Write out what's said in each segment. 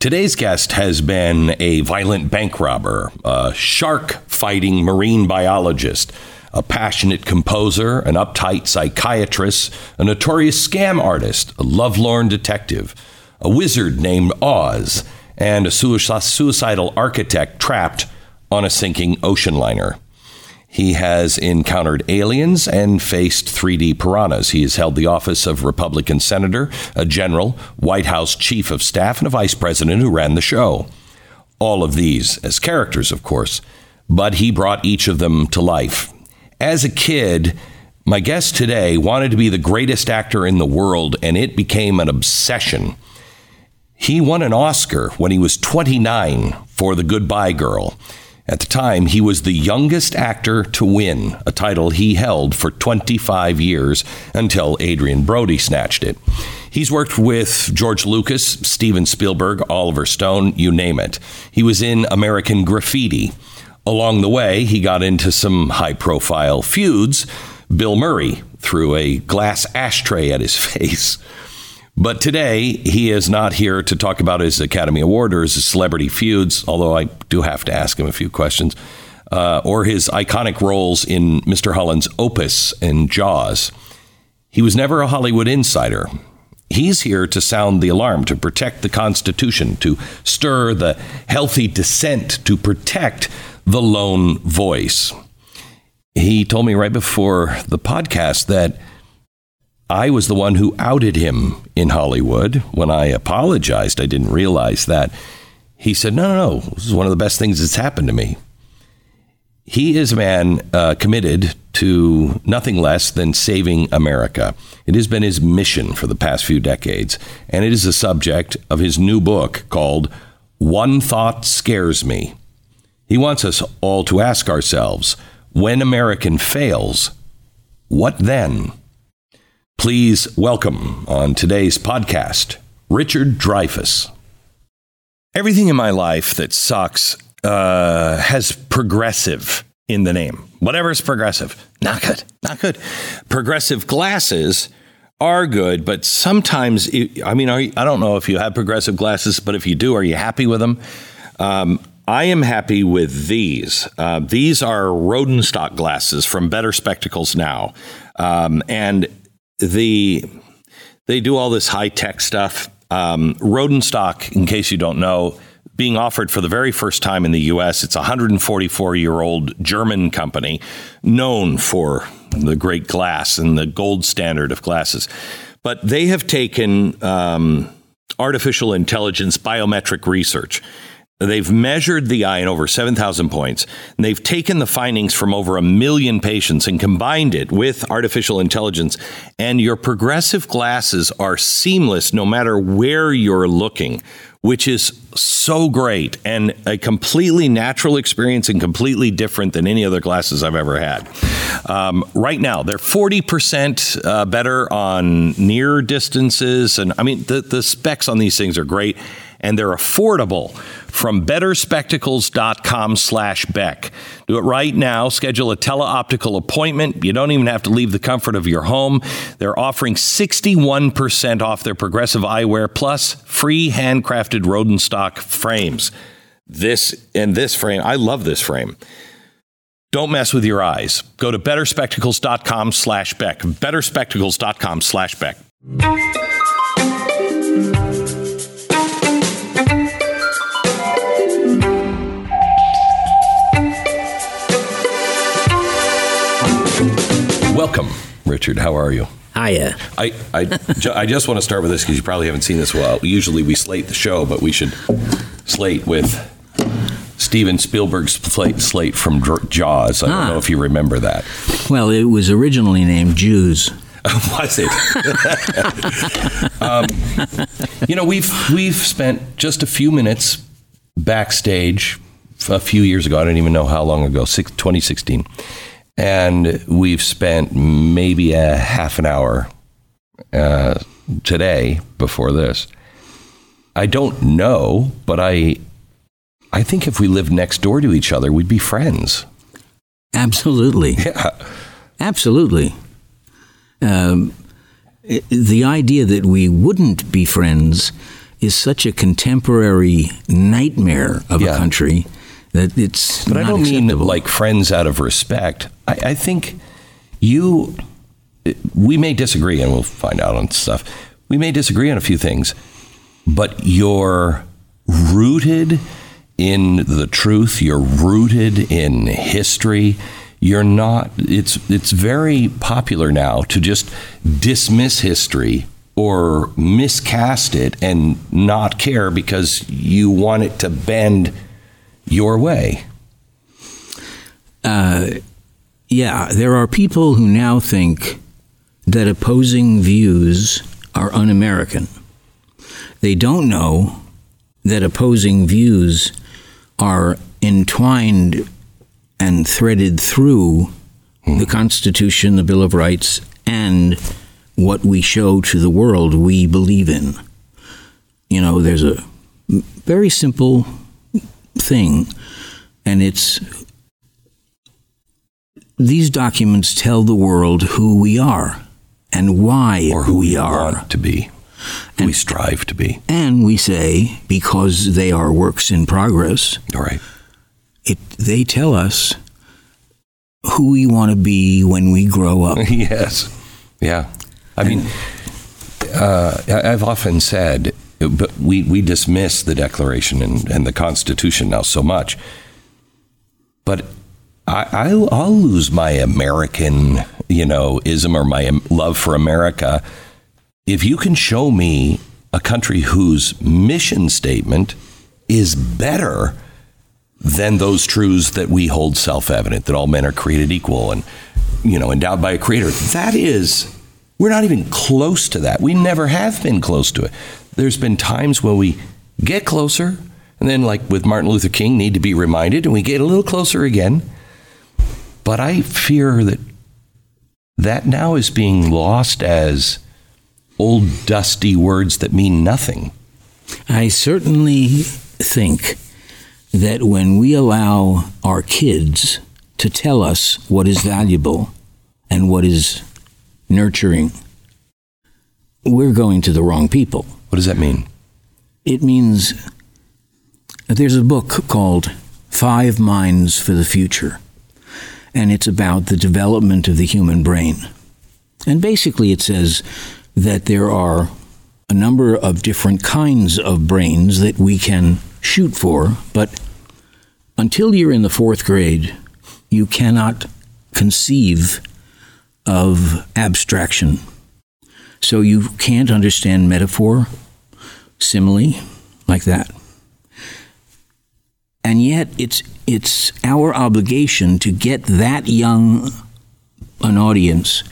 Today's guest has been a violent bank robber, a shark fighting marine biologist, a passionate composer, an uptight psychiatrist, a notorious scam artist, a lovelorn detective, a wizard named Oz, and a suicidal architect trapped on a sinking ocean liner. He has encountered aliens and faced 3D piranhas. He has held the office of Republican senator, a general, White House chief of staff, and a vice president who ran the show. All of these as characters, of course, but he brought each of them to life. As a kid, my guest today wanted to be the greatest actor in the world, and it became an obsession. He won an Oscar when he was 29 for The Goodbye Girl. At the time, he was the youngest actor to win, a title he held for 25 years until Adrien Brody snatched it. He's worked with George Lucas, Steven Spielberg, Oliver Stone, you name it. He was in American Graffiti. Along the way, he got into some high profile feuds. Bill Murray threw a glass ashtray at his face. But today, he is not here to talk about his Academy Award or his celebrity feuds, although I do have to ask him a few questions, uh, or his iconic roles in Mr. Holland's Opus and Jaws. He was never a Hollywood insider. He's here to sound the alarm, to protect the Constitution, to stir the healthy dissent, to protect the lone voice. He told me right before the podcast that I was the one who outed him in Hollywood. When I apologized, I didn't realize that. He said, No, no, no. This is one of the best things that's happened to me. He is a man uh, committed to nothing less than saving America. It has been his mission for the past few decades, and it is the subject of his new book called One Thought Scares Me. He wants us all to ask ourselves when American fails, what then? Please welcome on today's podcast, Richard Dreyfuss. Everything in my life that sucks uh, has progressive in the name. Whatever is progressive, not good, not good. Progressive glasses are good, but sometimes, I mean, you, I don't know if you have progressive glasses, but if you do, are you happy with them? Um, I am happy with these. Uh, these are Rodenstock glasses from Better Spectacles Now. Um, and the they do all this high tech stuff. Um, Rodenstock, in case you don't know, being offered for the very first time in the U.S. It's a 144 year old German company known for the great glass and the gold standard of glasses. But they have taken um, artificial intelligence biometric research They've measured the eye in over 7,000 points, and they've taken the findings from over a million patients and combined it with artificial intelligence. And your progressive glasses are seamless no matter where you're looking, which is so great and a completely natural experience and completely different than any other glasses I've ever had. Um, right now, they're 40% uh, better on near distances. And I mean, the, the specs on these things are great and they're affordable from betterspectacles.com slash Beck. Do it right now. Schedule a teleoptical appointment. You don't even have to leave the comfort of your home. They're offering 61% off their progressive eyewear plus free handcrafted Rodenstock frames. This and this frame, I love this frame. Don't mess with your eyes. Go to betterspectacles.com slash Beck. Betterspectacles.com slash Beck. Richard. How are you? Hiya. I, I, ju- I just want to start with this because you probably haven't seen this well. Usually we slate the show, but we should slate with Steven Spielberg's slate, slate from Dr- Jaws. I don't Ah. know if you remember that. Well, it was originally named Jews. Was it? um, you know, we've we've spent just a few minutes backstage a few years ago. I don't even know how long ago, six, 2016, and we've spent maybe a half an hour uh, today before this. I don't know, but I I think if we lived next door to each other, we'd be friends. Absolutely. Yeah. Absolutely. Um, the idea that we wouldn't be friends is such a contemporary nightmare of Yeah. a country that it's But I don't mean like friends out of respect. I, I think you, we may disagree, and we'll find out on stuff. We may disagree on a few things, but you're rooted in the truth. You're rooted in history. You're not. It's it's very popular now to just dismiss history or miscast it and not care because you want it to bend your way. Uh, yeah, there are people who now think that opposing views are un American. They don't know that opposing views are entwined and threaded through the hmm. Constitution, the Bill of Rights, and what we show to the world we believe in. You know, there's a very simple thing, and it's these documents tell the world who we are and why or who we we are. want to be, who we strive to be. And we say, because they are works in progress, All right. it, they tell us who we want to be when we grow up. yes. Yeah. I mean, uh, I've often said, but we, we dismiss the Declaration and, and the Constitution now so much. But I, I'll, I'll lose my American, you know, ism or my love for America. If you can show me a country whose mission statement is better than those truths that we hold self-evident that all men are created equal and you know endowed by a creator that is we're not even close to that. We never have been close to it there's been times when we get closer and then like with Martin Luther King need to be reminded and we get a little closer again but I fear that that now is being lost as old dusty words that mean nothing I certainly think that when we allow our kids to tell us what is valuable and what is nurturing, we're going to the wrong people. What does that mean It means there's a book called Five Minds for the Future, and it's about the development of the human brain. And basically, it says that there are a number of different kinds of brains that we can shoot for, but until you're in the fourth grade, you cannot conceive of abstraction. So you can't understand metaphor, simile, like that. And yet it's it's our obligation to get that young an audience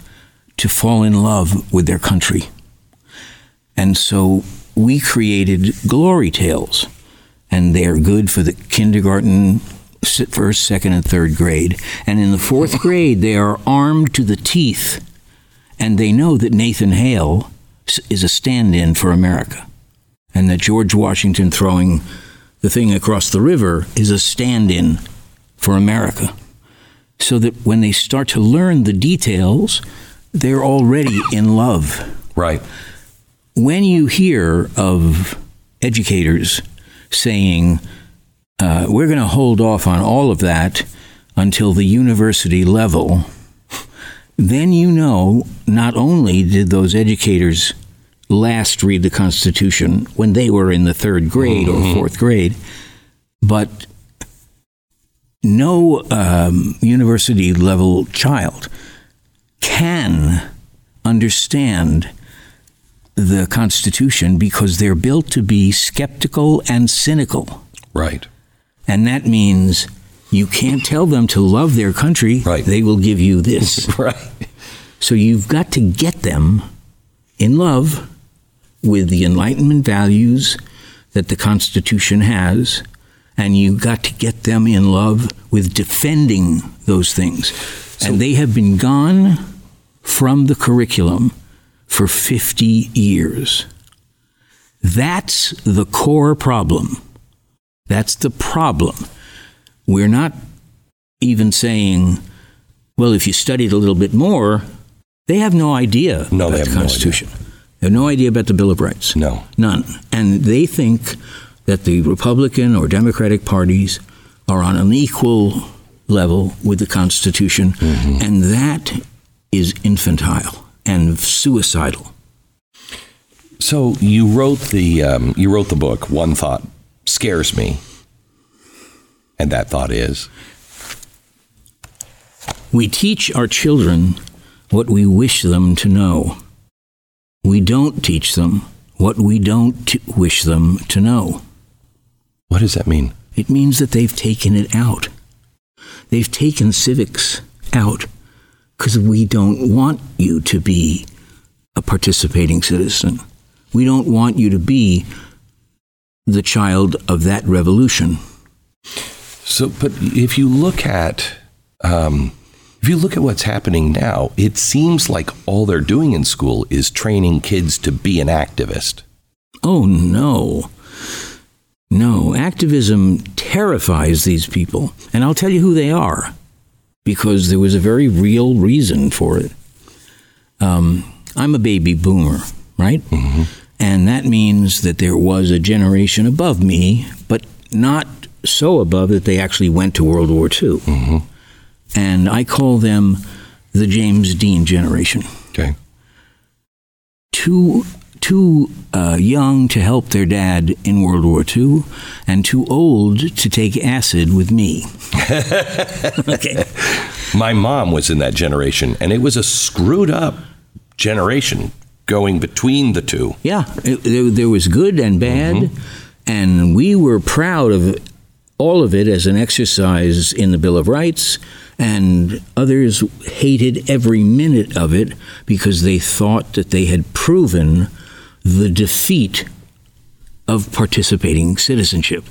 to fall in love with their country. And so we created glory tales, and they are good for the kindergarten, first, second, and third grade. And in the fourth grade, they are armed to the teeth, and they know that Nathan Hale is a stand in for America, and that George Washington throwing the thing across the river is a stand in for America. So that when they start to learn the details, they're already in love. Right. When you hear of educators saying, uh, we're going to hold off on all of that until the university level, then you know not only did those educators last read the Constitution when they were in the third grade or fourth grade, but no um, university level child can understand the Constitution because they're built to be skeptical and cynical. right And that means you can't tell them to love their country. Right. They will give you this. right so you've got to get them in love with the Enlightenment values that the Constitution has. And you've got to get them in love with defending those things. and they have been gone from the curriculum for 50 years. That's the core problem. That's the problem. We're not even saying, well, if you studied a little bit more, they have no idea No, about they have the no Constitution. They have no idea about the Bill of Rights. No. None. And they think that the Republican or Democratic parties are on an equal level with the Constitution, and that is infantile and suicidal. So you wrote the um, you wrote the book. One thought scares me, and that thought is We teach our children what we wish them to know. We don't teach them what we don't t- wish them to know. what does that mean? It means that they've taken it out. They've taken civics out because we don't want you to be a participating citizen. We don't want you to be the child of that revolution. So, but if you look at um, if you look at what's happening now, it seems like all they're doing in school is training kids to be an activist. Oh, no. No, activism terrifies these people. And I'll tell you who they are because there was a very real reason for it. Um, I'm a baby boomer, right? And that means that there was a generation above me, but not so above that they actually went to World War II. And I call them the James Dean generation Okay. too too uh, young to help their dad in World War II, and too old to take acid with me. okay. My mom was in that generation, and it was a screwed up generation going between the two. Yeah, it, there, there was good and bad, and we were proud of all of it as an exercise in the Bill of Rights, and others hated every minute of it because they thought that they had proven the defeat of participating citizenship.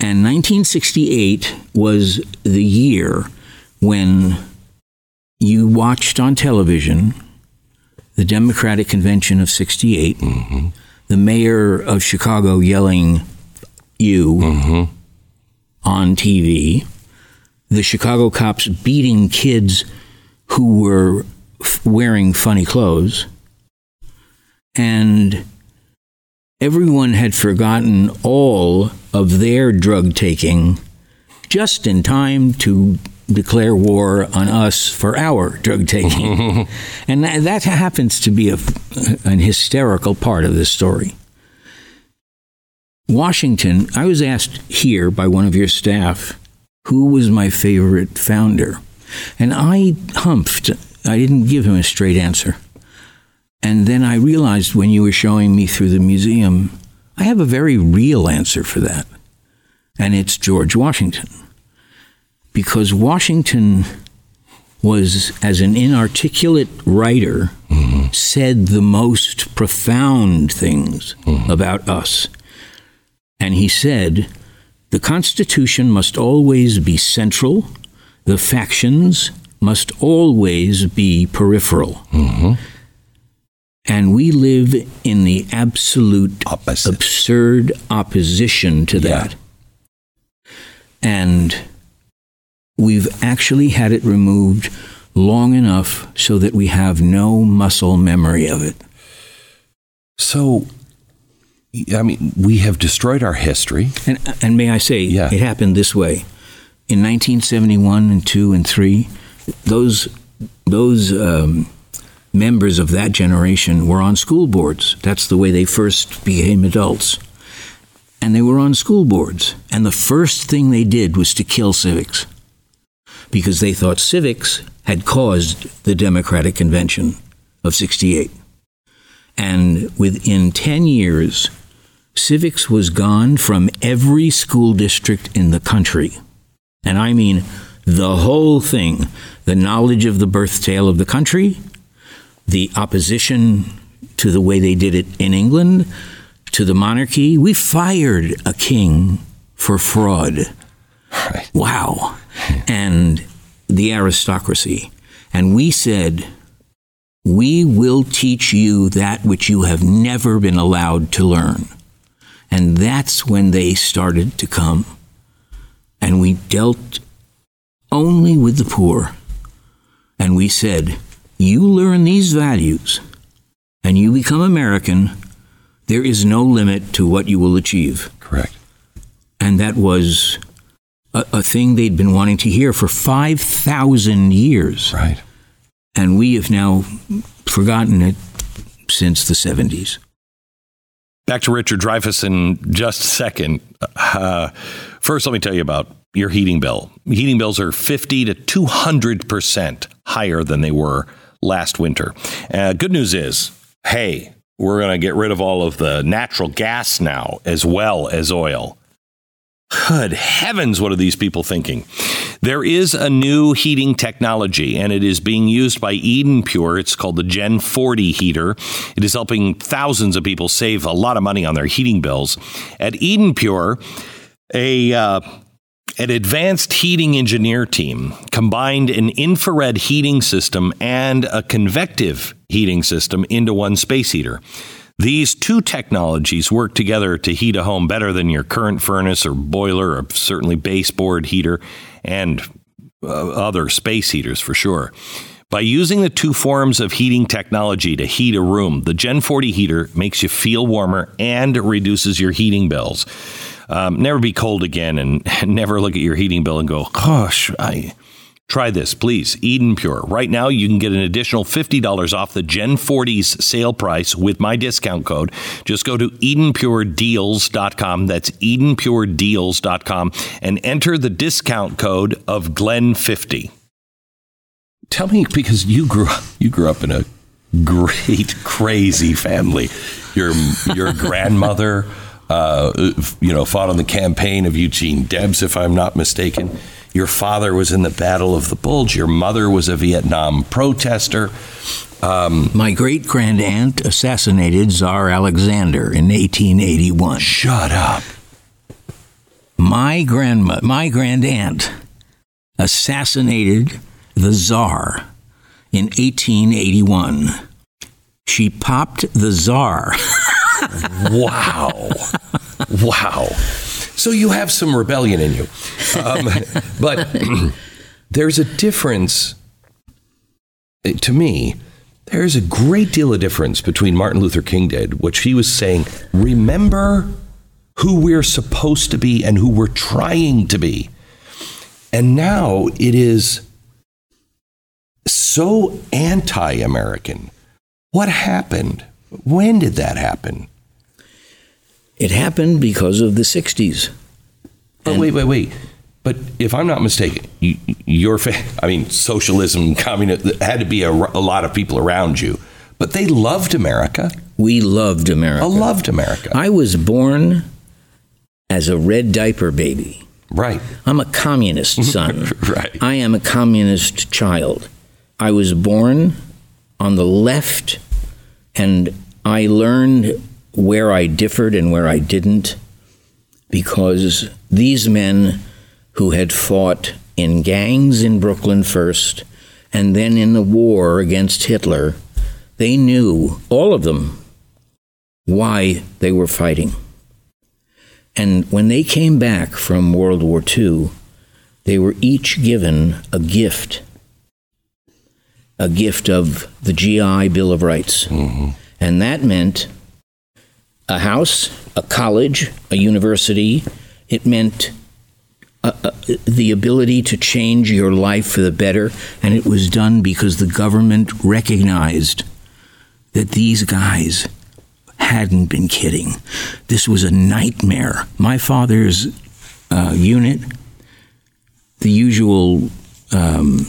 And 1968 was the year when you watched on television the Democratic Convention of 68, mm-hmm. the mayor of Chicago yelling, You, mm-hmm. On TV, the Chicago cops beating kids who were f- wearing funny clothes, and everyone had forgotten all of their drug taking just in time to declare war on us for our drug taking. and that, that happens to be a, an hysterical part of this story. Washington, I was asked here by one of your staff who was my favorite founder. And I humphed. I didn't give him a straight answer. And then I realized when you were showing me through the museum, I have a very real answer for that. And it's George Washington. Because Washington was, as an inarticulate writer, mm-hmm. said the most profound things mm-hmm. about us. And he said, the Constitution must always be central, the factions must always be peripheral. Mm-hmm. And we live in the absolute Opposite. absurd opposition to Yeah. that. And we've actually had it removed long enough so that we have no muscle memory of it. So, I mean, we have destroyed our history. And, and may I say, Yeah. it happened this way. In 1971 and 2 and 3, those, those um, members of that generation were on school boards. That's the way they first became adults. And they were on school boards. And the first thing they did was to kill civics because they thought civics had caused the Democratic Convention of 68. And within 10 years, civics was gone from every school district in the country. And I mean the whole thing the knowledge of the birth tale of the country, the opposition to the way they did it in England, to the monarchy. We fired a king for fraud. Right. Wow. And the aristocracy. And we said, we will teach you that which you have never been allowed to learn. And that's when they started to come. And we dealt only with the poor. And we said, You learn these values, and you become American, there is no limit to what you will achieve. Correct. And that was a, a thing they'd been wanting to hear for 5,000 years. Right. And we have now forgotten it since the 70s. Back to Richard Dreyfuss in just a second. Uh, first, let me tell you about your heating bill. Heating bills are 50 to 200% higher than they were last winter. Uh, good news is, hey, we're going to get rid of all of the natural gas now as well as oil. Good heavens, what are these people thinking? There is a new heating technology, and it is being used by Eden Pure. It's called the Gen 40 heater. It is helping thousands of people save a lot of money on their heating bills. At Eden Pure, a uh, an advanced heating engineer team combined an infrared heating system and a convective heating system into one space heater. These two technologies work together to heat a home better than your current furnace or boiler or certainly baseboard heater and uh, other space heaters for sure. By using the two forms of heating technology to heat a room, the Gen 40 heater makes you feel warmer and reduces your heating bills. Um, never be cold again and, and never look at your heating bill and go, gosh, I Try this, please. Eden Pure. Right now, you can get an additional $50 off the Gen 40's sale price with my discount code. Just go to EdenPureDeals.com. That's EdenPureDeals.com and enter the discount code of Glen50. Tell me, because you grew up, you grew up in a great, crazy family. Your your grandmother, uh, you know, fought on the campaign of Eugene Debs, if I'm not mistaken. Your father was in the Battle of the Bulge. Your mother was a Vietnam protester. Um, My great grand aunt assassinated Tsar Alexander in 1881. Shut up. My grandma, my grand aunt, assassinated the Tsar in 1881. She popped the Tsar. wow. Wow. So you have some rebellion in you. Um, but there's a difference, to me, there's a great deal of difference between Martin Luther King did, which he was saying, remember who we're supposed to be and who we're trying to be. And now it is so anti American. What happened? When did that happen? It happened because of the 60s. But wait, wait, wait. But if I'm not mistaken, you, your fa- I mean, socialism, communism had to be a, a, lot of people around you, but they loved America. We loved America. I loved America. I was born as a red diaper baby. Right. I'm a communist son. right. I am a communist child. I was born on the left, and I learned where I differed and where I didn't, because these men who had fought in gangs in Brooklyn first and then in the war against Hitler, they knew, all of them, why they were fighting. And when they came back from World War II, they were each given a gift a gift of the GI Bill of Rights. Mm-hmm. And that meant a house, a college, a university. It meant uh, uh, the ability to change your life for the better. And it was done because the government recognized that these guys hadn't been kidding. This was a nightmare. My father's uh, unit, the usual. Um,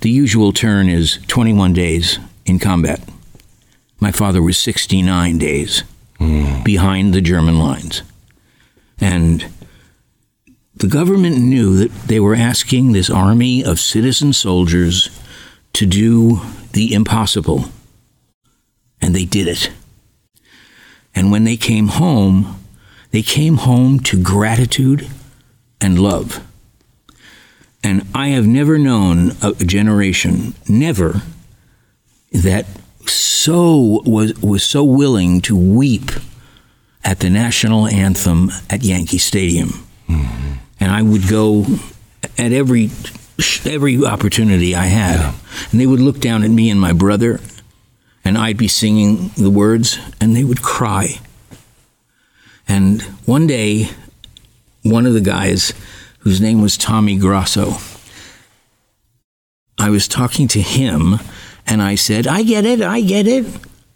the usual turn is 21 days in combat. My father was 69 days behind the German lines. And the government knew that they were asking this army of citizen soldiers to do the impossible. And they did it. And when they came home, they came home to gratitude and love. And I have never known a generation, never, that so was was so willing to weep at the national anthem at Yankee Stadium, mm-hmm. and I would go at every every opportunity I had, yeah. and they would look down at me and my brother, and and I'd be singing the words, and they would cry. And one day, one of the guys, whose name was Tommy Grosso, I was talking to him, and I said, "I get it, I get it.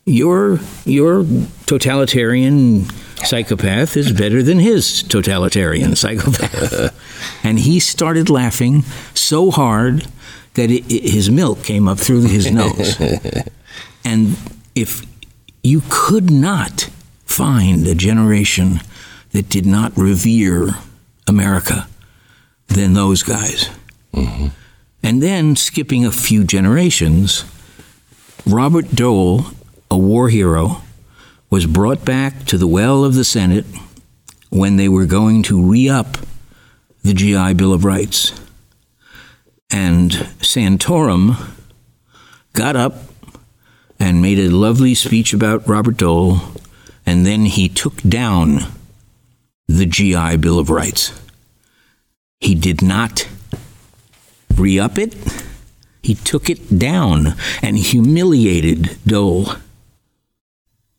Your your totalitarian psychopath is better than his totalitarian psychopath." and he started laughing so hard that it, it, his milk came up through his nose. and if you could not find a generation that did not revere America than those guys. Mm-hmm. And then, skipping a few generations, Robert Dole, a war hero, was brought back to the well of the Senate when they were going to re up the GI Bill of Rights. And Santorum got up and made a lovely speech about Robert Dole, and then he took down the GI Bill of Rights. He did not re up it, he took it down and humiliated Dole.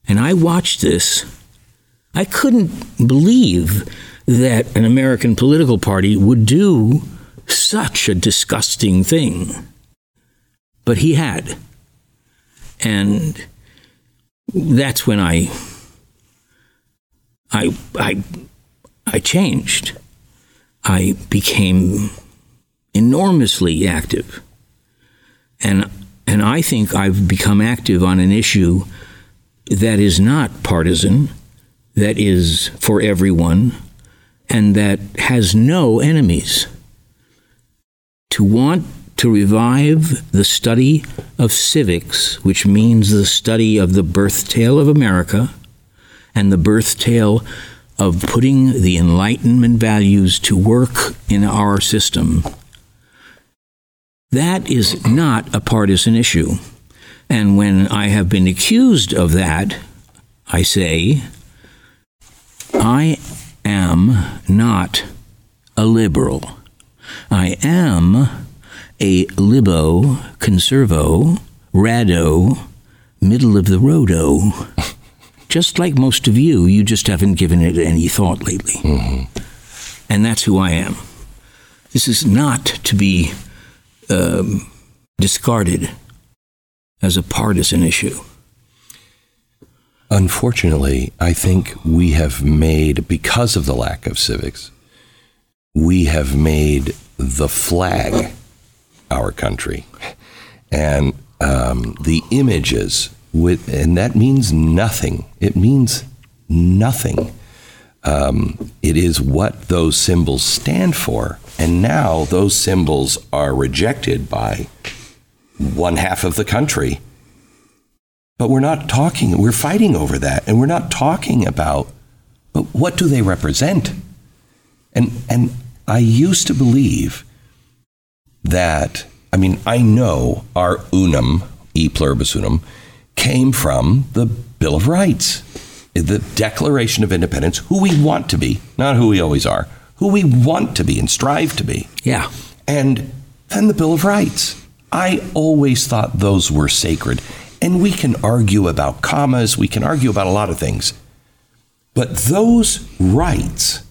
And I watched this. I couldn't believe that an American political party would do such a disgusting thing. But he had. And that's when I I I I changed. I became enormously active. And and I think I've become active on an issue that is not partisan, that is for everyone, and that has no enemies. To want to revive the study of civics, which means the study of the birth tale of America and the birth tale of putting the Enlightenment values to work in our system that is not a partisan issue. And when I have been accused of that, I say, I am not a liberal. I am a libo, conservo, rado, middle of the roado. just like most of you, you just haven't given it any thought lately. Mm-hmm. And that's who I am. This is not to be um, discarded as a partisan issue. Unfortunately, I think we have made, because of the lack of civics, we have made the flag our country. And um, the images, with, and that means nothing. It means nothing. Um, it is what those symbols stand for. And now those symbols are rejected by one half of the country. But we're not talking, we're fighting over that. And we're not talking about, but what do they represent? And, and I used to believe that, I mean, I know our unum, e pluribus unum, came from the Bill of Rights, the Declaration of Independence, who we want to be, not who we always are who we want to be and strive to be. Yeah. And then the Bill of Rights. I always thought those were sacred. And we can argue about commas, we can argue about a lot of things. But those rights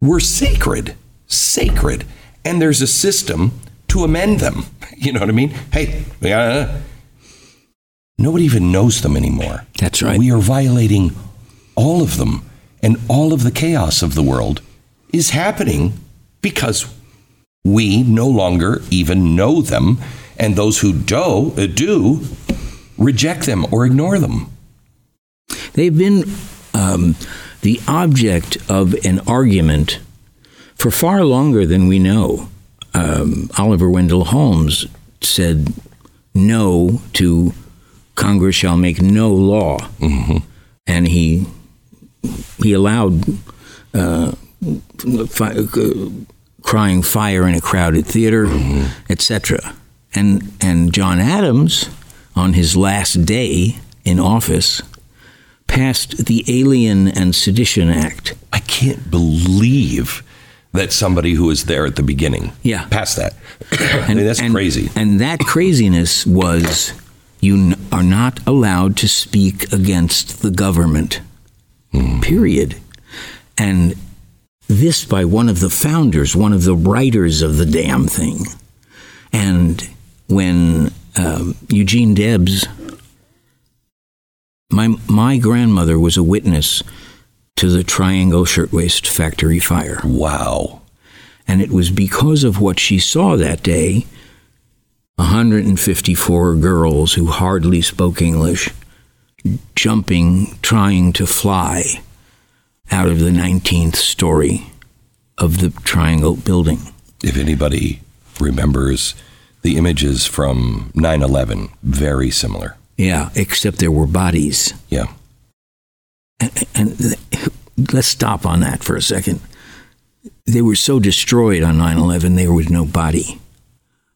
were sacred, sacred. And there's a system to amend them. You know what I mean? Hey, uh, nobody even knows them anymore. That's right. We are violating all of them and all of the chaos of the world is happening because we no longer even know them, and those who do, uh, do reject them or ignore them. They've been um, the object of an argument for far longer than we know. Um, Oliver Wendell Holmes said no to Congress shall make no law, mm-hmm. and he he allowed uh, fi- crying fire in a crowded theater, mm-hmm. etc. And and John Adams, on his last day in office, passed the Alien and Sedition Act. I can't believe that somebody who was there at the beginning yeah. passed that. I mean, that's and, crazy. And that craziness was You n- are not allowed to speak against the government. Period. And this by one of the founders, one of the writers of the damn thing. And when um, Eugene Debs, my my grandmother was a witness to the Triangle Shirtwaist Factory fire. Wow. And it was because of what she saw that day 154 girls who hardly spoke English jumping, trying to fly out of the 19th story of the Triangle building. If anybody remembers the images from 9 11, very similar. Yeah, except there were bodies. Yeah. And, and let's stop on that for a second. They were so destroyed on 9 11, there was no body.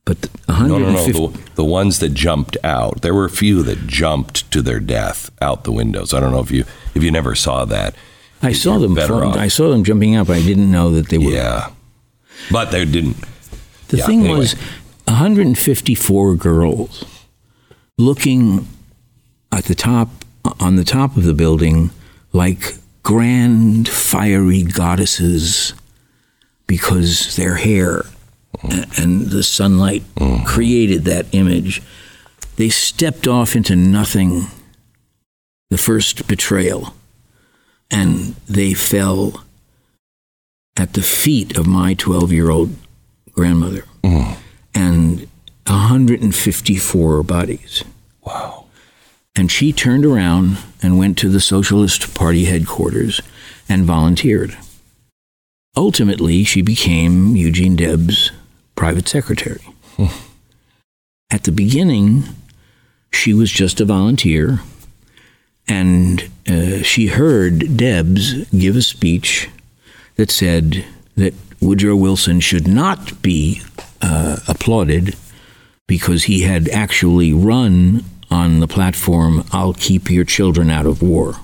But the No, no, no. The, the ones that jumped out, there were a few that jumped to their death out the windows. I don't know if you if you never saw that. I saw them. I saw them jumping up. I didn't know that they were. Yeah. But they didn't. The Yeah, thing anyway. was, 154 girls looking at the top, on the top of the building, like grand fiery goddesses, because their hair a- and the sunlight mm-hmm. created that image. They stepped off into nothing. The first betrayal, and they fell at the feet of my 12 year old grandmother mm-hmm. and 154 bodies. Wow. And she turned around and went to the Socialist Party headquarters and volunteered. Ultimately, she became Eugene Debs' private secretary. Hmm. At the beginning, she was just a volunteer, and uh, she heard Debs give a speech that said that Woodrow Wilson should not be uh, applauded because he had actually run on the platform, I'll keep your children out of war.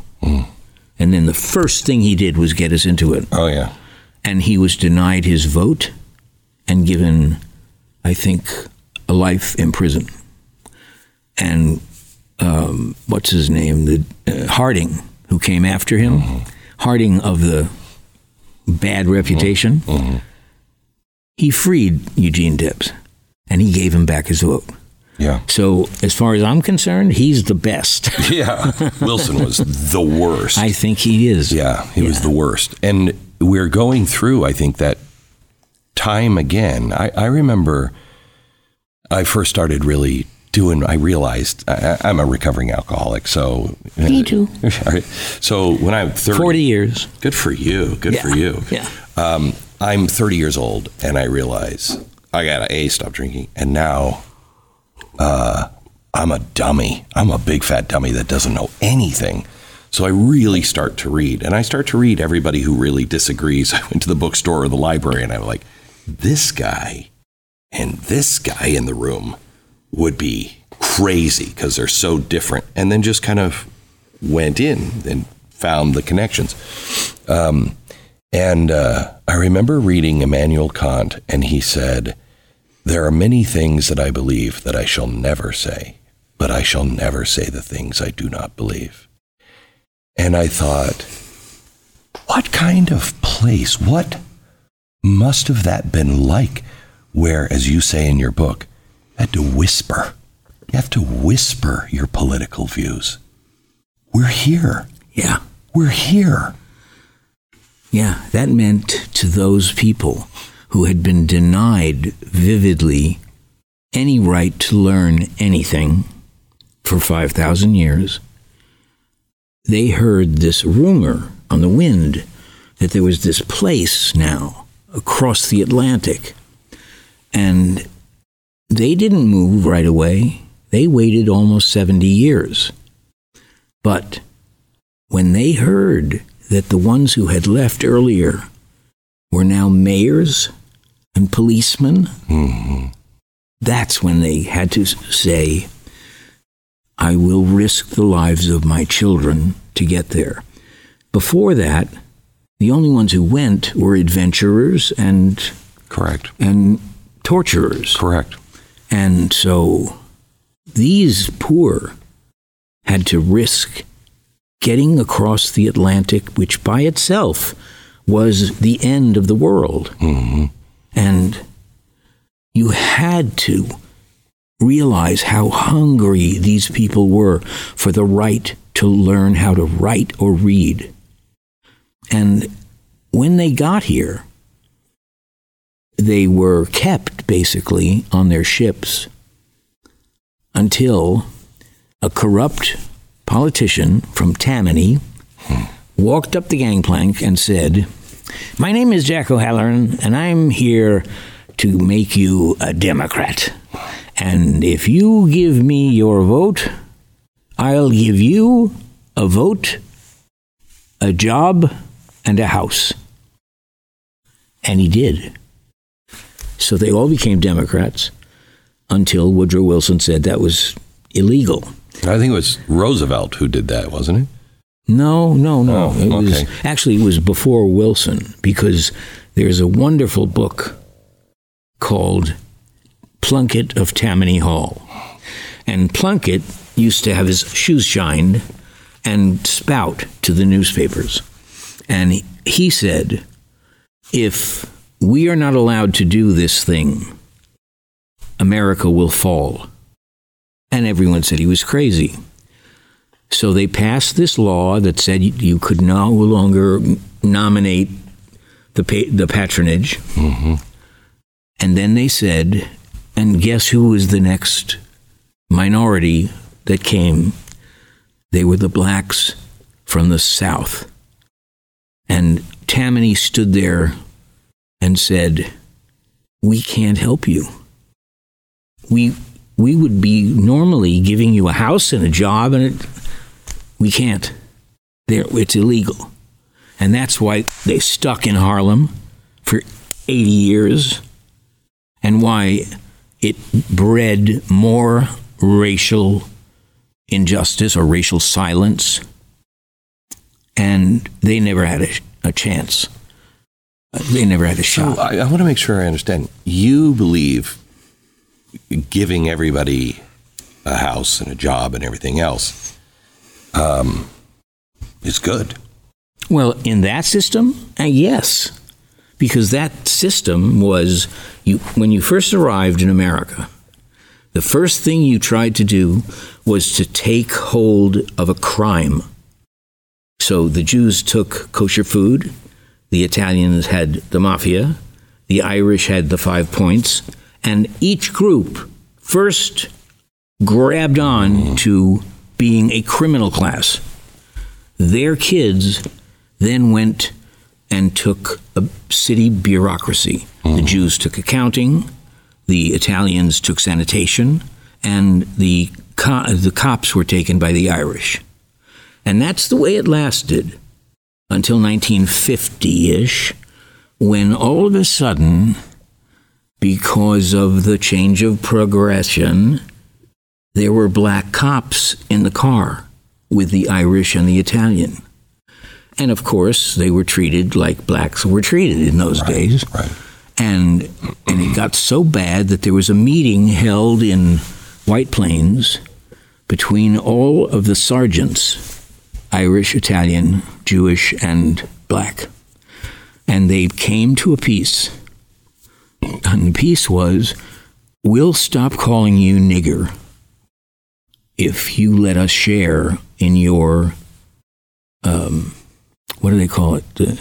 And then the first thing he did was get us into it. Oh yeah. And he was denied his vote and given, I think, a life in prison. And um, what's his name? The uh, Harding, who came after him, Harding of the bad reputation, he freed Eugene Debs and he gave him back his vote. Yeah. So, as far as I'm concerned, he's the best. Yeah. Wilson was the worst. I think he is. Yeah, he was the worst. And we're going through, I think, that time again. I, I remember I first started really doing, I realized I, I'm a recovering alcoholic. So, Me too. So, when I'm 30, 40 years. good for you. Good for you. Yeah. Um, I'm 30 years old and I realize I got to A, stop drinking. And now uh, I'm a dummy. I'm a big fat dummy that doesn't know anything. So I really start to read. And I start to read everybody who really disagrees. I went to the bookstore or the library and I'm like, this guy and this guy in the room would be crazy because they're so different. And then just kind of went in and found the connections. Um, and uh, I remember reading Immanuel Kant, and he said, There are many things that I believe that I shall never say, but I shall never say the things I do not believe. And I thought, what kind of place, what must have that been like, where, as you say in your book, had to whisper. You have to whisper your political views. We're here. Yeah. We're here. Yeah. That meant to those people who had been denied vividly any right to learn anything for 5,000 years, they heard this rumor on the wind that there was this place now across the Atlantic. And they didn't move right away. They waited almost 70 years. But when they heard that the ones who had left earlier were now mayors and policemen, mm-hmm. that's when they had to say, I will risk the lives of my children to get there. Before that, the only ones who went were adventurers and, Correct. and torturers. Correct. And so these poor had to risk getting across the Atlantic, which by itself was the end of the world. Mm-hmm. And you had to realize how hungry these people were for the right to learn how to write or read. And when they got here, they were kept basically on their ships until a corrupt politician from Tammany walked up the gangplank and said, My name is Jack O'Halloran, and I'm here to make you a Democrat. And if you give me your vote, I'll give you a vote, a job, and a house. And he did. So they all became Democrats until Woodrow Wilson said that was illegal. I think it was Roosevelt who did that, wasn't it? No, no, no. Oh, it was okay. actually it was before Wilson because there's a wonderful book called Plunkett of Tammany Hall. And Plunkett used to have his shoes shined and spout to the newspapers. And he- he said, if we are not allowed to do this thing, America will fall. And everyone said he was crazy. So they passed this law that said you, could no longer nominate the pa- the patronage. Mm-hmm. And then they said, and guess who was the next minority that came? They were the blacks from the South. And Tammany stood there and said, "We can't help you. We we would be normally giving you a house and a job, and it, we can't. There, it's illegal, and that's why they stuck in Harlem for eighty years, and why it bred more racial injustice or racial silence, and they never had a, a chance. They never had a shot. So I, I want to make sure I understand. You believe giving everybody a house and a job and everything else um, is good. Well, in that system, uh, yes, because that system was you when you first arrived in America. The first thing you tried to do was to take hold of a crime. So the Jews took kosher food, the Italians had the mafia, the Irish had the five points, and each group first grabbed on to being a criminal class. Their kids then went and took a city bureaucracy. The mm-hmm. Jews took accounting, the Italians took sanitation, and the co- the cops were taken by the Irish. And that's the way it lasted until 1950-ish when all of a sudden because of the change of progression there were black cops in the car with the Irish and the Italian. And of course, they were treated like blacks were treated in those days. Right. And and it got so bad that there was a meeting held in White Plains between all of the sergeants, Irish, Italian, Jewish, and black. And they came to a peace. And the peace was, we'll stop calling you nigger if you let us share in your um, what do they call it? The,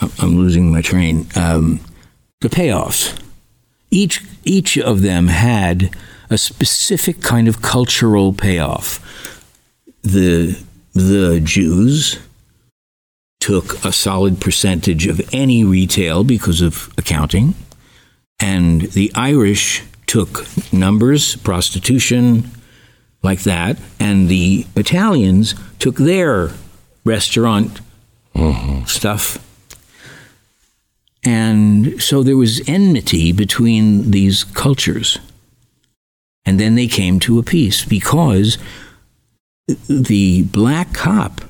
I'm- losing my train. Um, the payoffs. Each each of them had a specific kind of cultural payoff. The the Jews took a solid percentage of any retail because of accounting, and the Irish took numbers, prostitution, like that, and the Italians took their restaurant mm-hmm. stuff. And so there was enmity between these cultures. And then they came to a peace because the black cop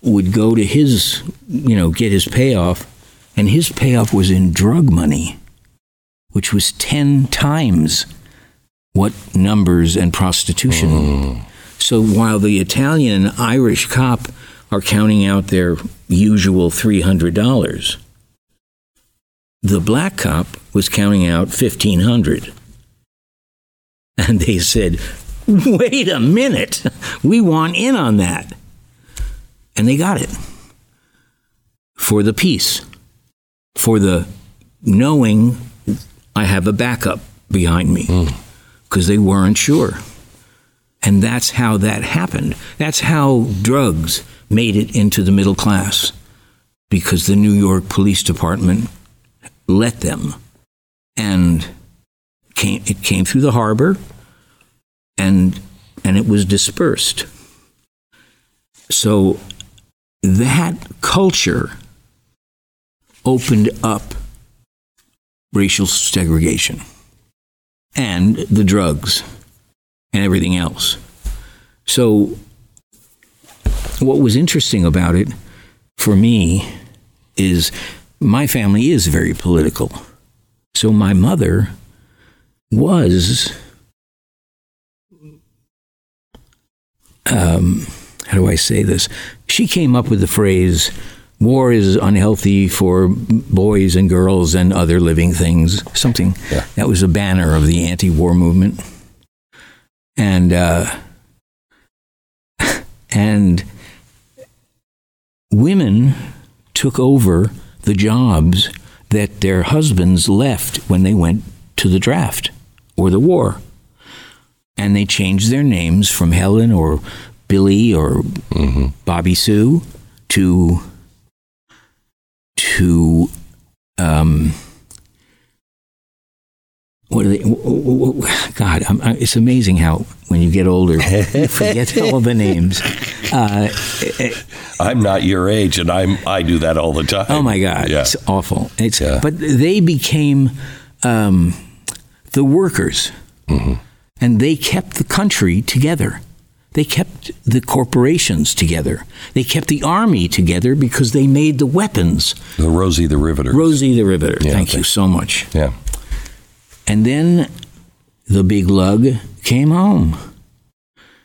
would go to his, you know, get his payoff, and his payoff was in drug money, which was 10 times what numbers and prostitution. Hmm. So while the Italian and Irish cop are counting out their usual $300, the black cop was counting out 1500 And they said, wait a minute, we want in on that. And they got it for the peace, for the knowing I have a backup behind me hmm. because they weren't sure. And that's how that happened. That's how drugs made it into the middle class because the New York Police Department let them. And came, it came through the harbor and, and it was dispersed. So that culture opened up racial segregation and the drugs and everything else. So, what was interesting about it for me is my family is very political. So, my mother was, um, how do I say this? She came up with the phrase, war is unhealthy for boys and girls and other living things. Something Yeah. that was a banner of the anti-war movement, and uh, and women took over the jobs that their husbands left when they went to the draft or the war, and they changed their names from Helen or Billy or Bobby Sue to to um, what are they? God, I'm, it's amazing how when you get older you forget all the names. Uh, I'm not your age, and I'm I do that all the time. oh my God, Yeah. it's awful. It's Yeah. but they became um, the workers, Mm-hmm. And they kept the country together. They kept the corporations together. They kept the army together because they made the weapons. The Rosie the Riveter. Rosie the Riveter. Yeah, thank you so much. yeah. And then the big lug came home.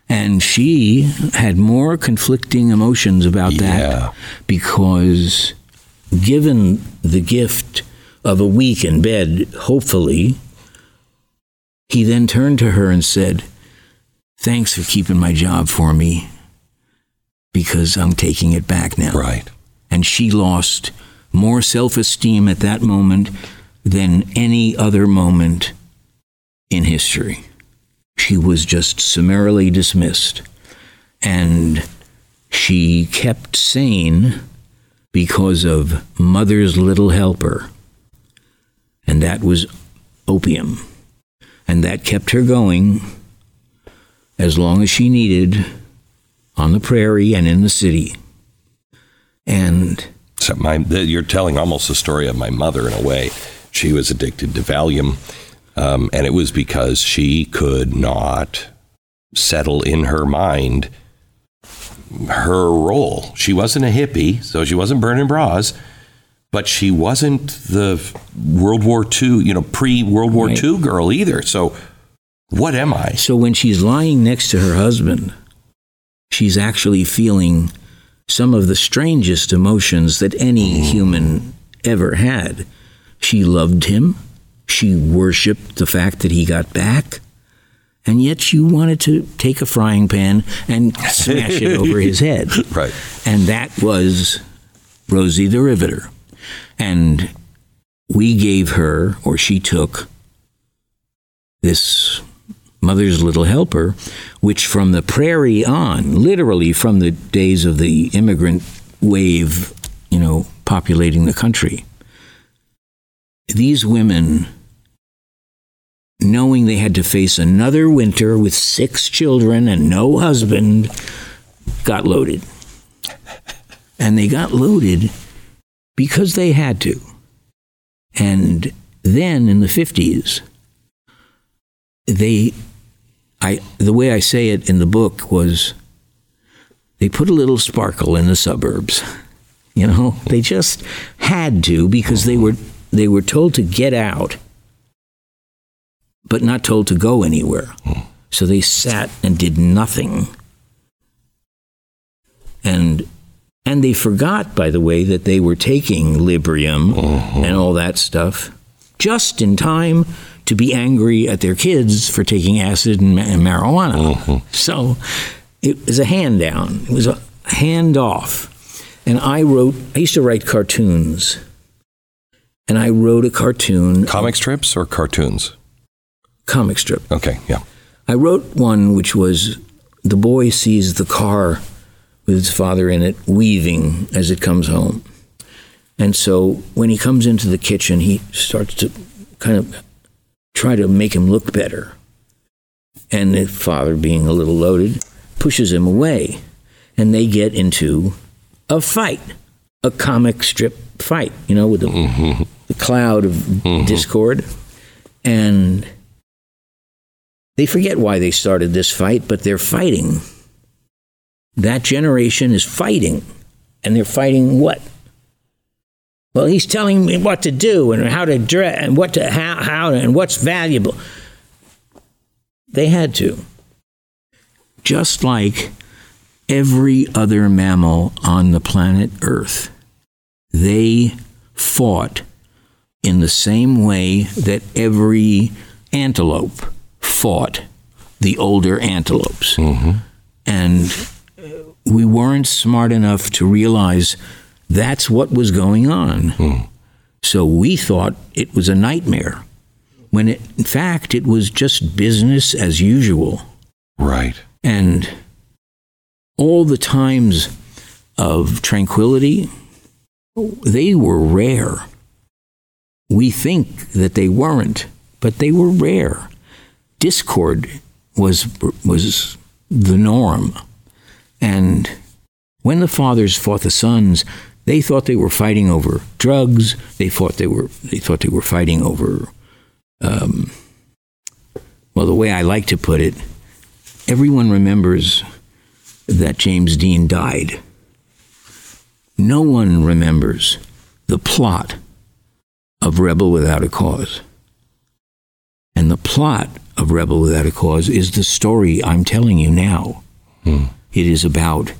And she had more conflicting emotions about Yeah. that because, given the gift of a week in bed, hopefully, he then turned to her and said, Thanks for keeping my job for me because I'm taking it back now Right. and she lost more self esteem at that moment than any other moment in history. She was just summarily dismissed. And she kept sane because of Mother's Little Helper. And that was opium. And that kept her going as long as she needed on the prairie and in the city. And So my, you're telling almost the story of my mother in a way. She was addicted to Valium, um, and it was because she could not settle in her mind her role. She wasn't a hippie, so she wasn't burning bras, but she wasn't the World War II, you know, pre World War Right. II girl either. So, what am I? So when she's lying next to her husband, she's actually feeling some of the strangest emotions that any mm. human ever had. She loved him. She worshiped the fact that he got back. And yet she wanted to take a frying pan and smash it over his head. Right. And that was Rosie the Riveter. And we gave her, or she took, this Mother's Little Helper, which from the prairie on, literally from the days of the immigrant wave, you know, populating the country, these women, knowing they had to face another winter with six children and no husband, got loaded. And they got loaded because they had to. And then in the 50s, they I the way I say it in the book was they put a little sparkle in the suburbs. You know, they just had to because they were they were told to get out but not told to go anywhere. So they sat and did nothing. And and they forgot, by the way, that they were taking Librium uh-huh. and all that stuff just in time to be angry at their kids for taking acid and, and marijuana. Uh-huh. So it was a hand down. It was a hand off. And I wrote, I used to write cartoons. And I wrote a cartoon, Comic strips or cartoons? comic strip. Okay, yeah. I wrote one which was the boy sees the car with his father in it weaving as it comes home. And so when he comes into the kitchen, he starts to kind of try to make him look better. And the father, being a little loaded, pushes him away. And they get into a fight, a comic strip fight, you know, with the, the cloud of discord. And they forget why they started this fight, but they're fighting. That generation is fighting. And they're fighting what? Well, he's telling me what to do and how to dress and what to how, how and what's valuable. They had to. Just like every other mammal on the planet Earth, they fought in the same way that every antelope fought the older antelopes. And uh, we weren't smart enough to realize that's what was going on. Hmm. So we thought it was a nightmare, when it, in fact it was just business as usual. Right. And all the times of tranquility, they were rare. We think that they weren't, but they were rare. Discord was was the norm. And when the fathers fought the sons, they thought they were fighting over drugs. They thought they were they thought they were fighting over um, well, the way I like to put it, everyone remembers that James Dean died. No one remembers the plot of Rebel Without a Cause. And the plot of Rebel Without a Cause is the story I'm telling you now. It is about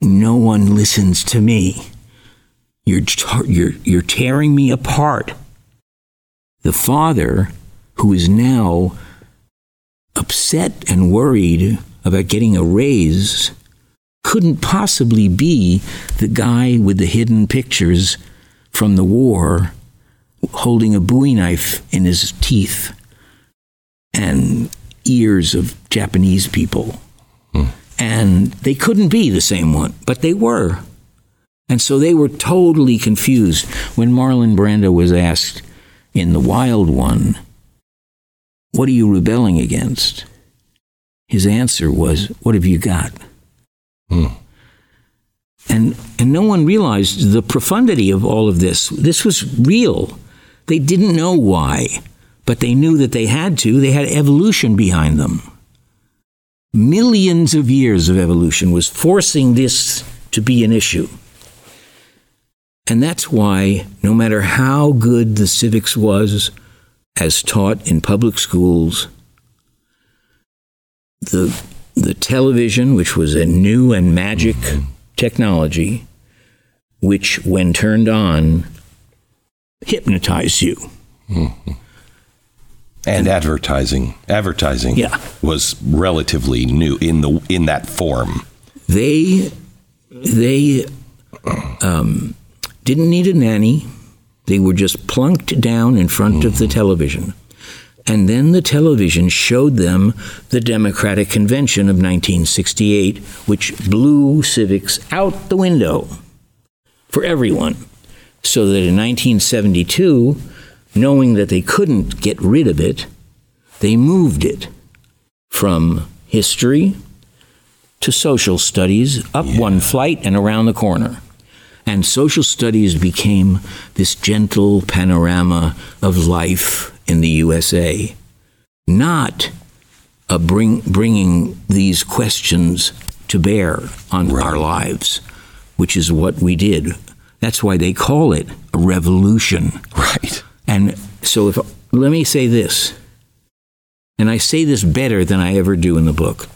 no one listens to me. You're, you're, you're tearing me apart. The father, who is now upset and worried about getting a raise, couldn't possibly be the guy with the hidden pictures from the war holding a bowie knife in his teeth and ears of Japanese people. And they couldn't be the same one, but they were. And so they were totally confused when Marlon Brando was asked in The Wild One, What are you rebelling against? His answer was, What have you got? Hmm. And, and no one realized the profundity of all of this. This was real. They didn't know why, but they knew that they had to. They had evolution behind them. Millions of years of evolution was forcing this to be an issue. And that's why, no matter how good the civics was as taught in public schools, the, the television, which was a new and magic mm-hmm. technology, which, when turned on, hypnotized you. Mm-hmm. And advertising, advertising, Yeah. was relatively new in the in that form. They they um, didn't need a nanny. They were just plunked down in front of the television. And then the television showed them the Democratic Convention of 1968, which blew civics out the window for everyone. So that in 1972, knowing that they couldn't get rid of it, they moved it from history to social studies up one flight and around the corner. And social studies became this gentle panorama of life in the USA, not a bring, bringing these questions to bear on our lives, which is what we did. That's why they call it a revolution. Right. And so, if let me say this And I say this better than I ever do in the book.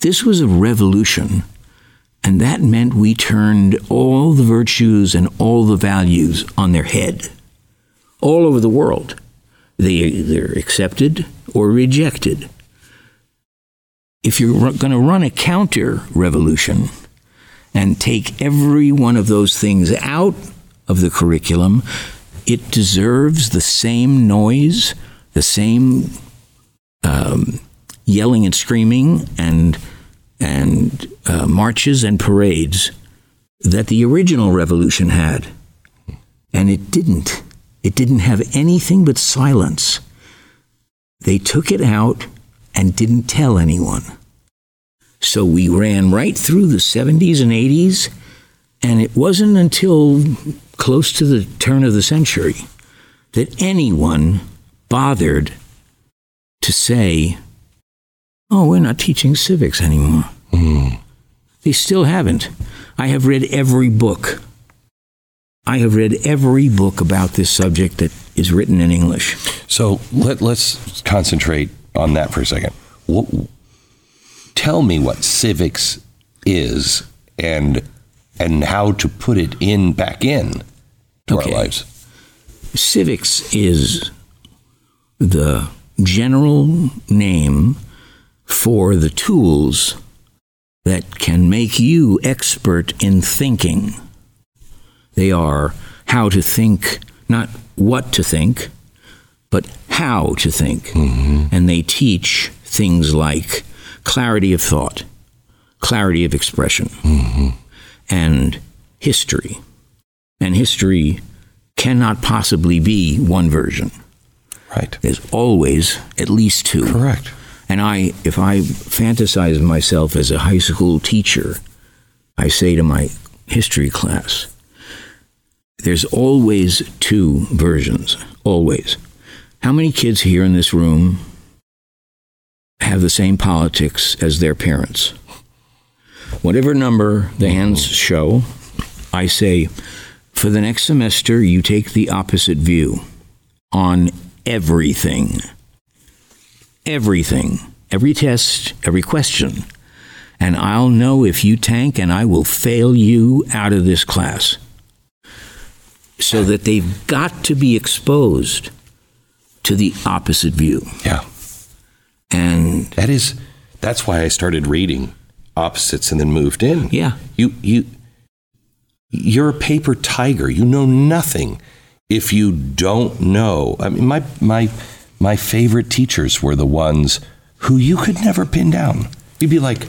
This was a revolution, and that meant we turned all the virtues and all the values on their head all over the world. They either accepted or rejected. If you're going to run a counter revolution and take every one of those things out of the curriculum, it deserves the same noise, the same um, yelling and screaming and and uh, marches and parades that the original revolution had, and it didn't. It didn't have anything but silence. They took it out and didn't tell anyone. So we ran right through the 70s and 80s, and it wasn't until close to the turn of the century that anyone bothered to say, Oh, we're not teaching civics anymore. Mm. They still haven't. I have read every book. I have read every book about this subject that is written in English. So let, us concentrate on that for a second. What, tell me what civics is and and how to put it in back in to okay. our lives. Civics is the general name for the tools that can make you expert in thinking. They are how to think, not what to think, but how to think. Mm-hmm. And they teach things like clarity of thought, clarity of expression, mm-hmm. And history. And history cannot possibly be one version. Right. There's always at least two. Correct. And I, if I fantasize myself as a high school teacher, I say to my history class, there's always two versions. Always. How many kids here in this room have the same politics as their parents? Whatever number the hands show, I say, for the next semester, you take the opposite view on everything everything, every test, every question. And I'll know if you tank, and I will fail you out of this class. So that they've got to be exposed to the opposite view. Yeah. And that is that's why I started reading opposites and then moved in. Yeah. You you you're a paper tiger. You know nothing if you don't know. I mean my my my favorite teachers were the ones who you could never pin down. You'd be like,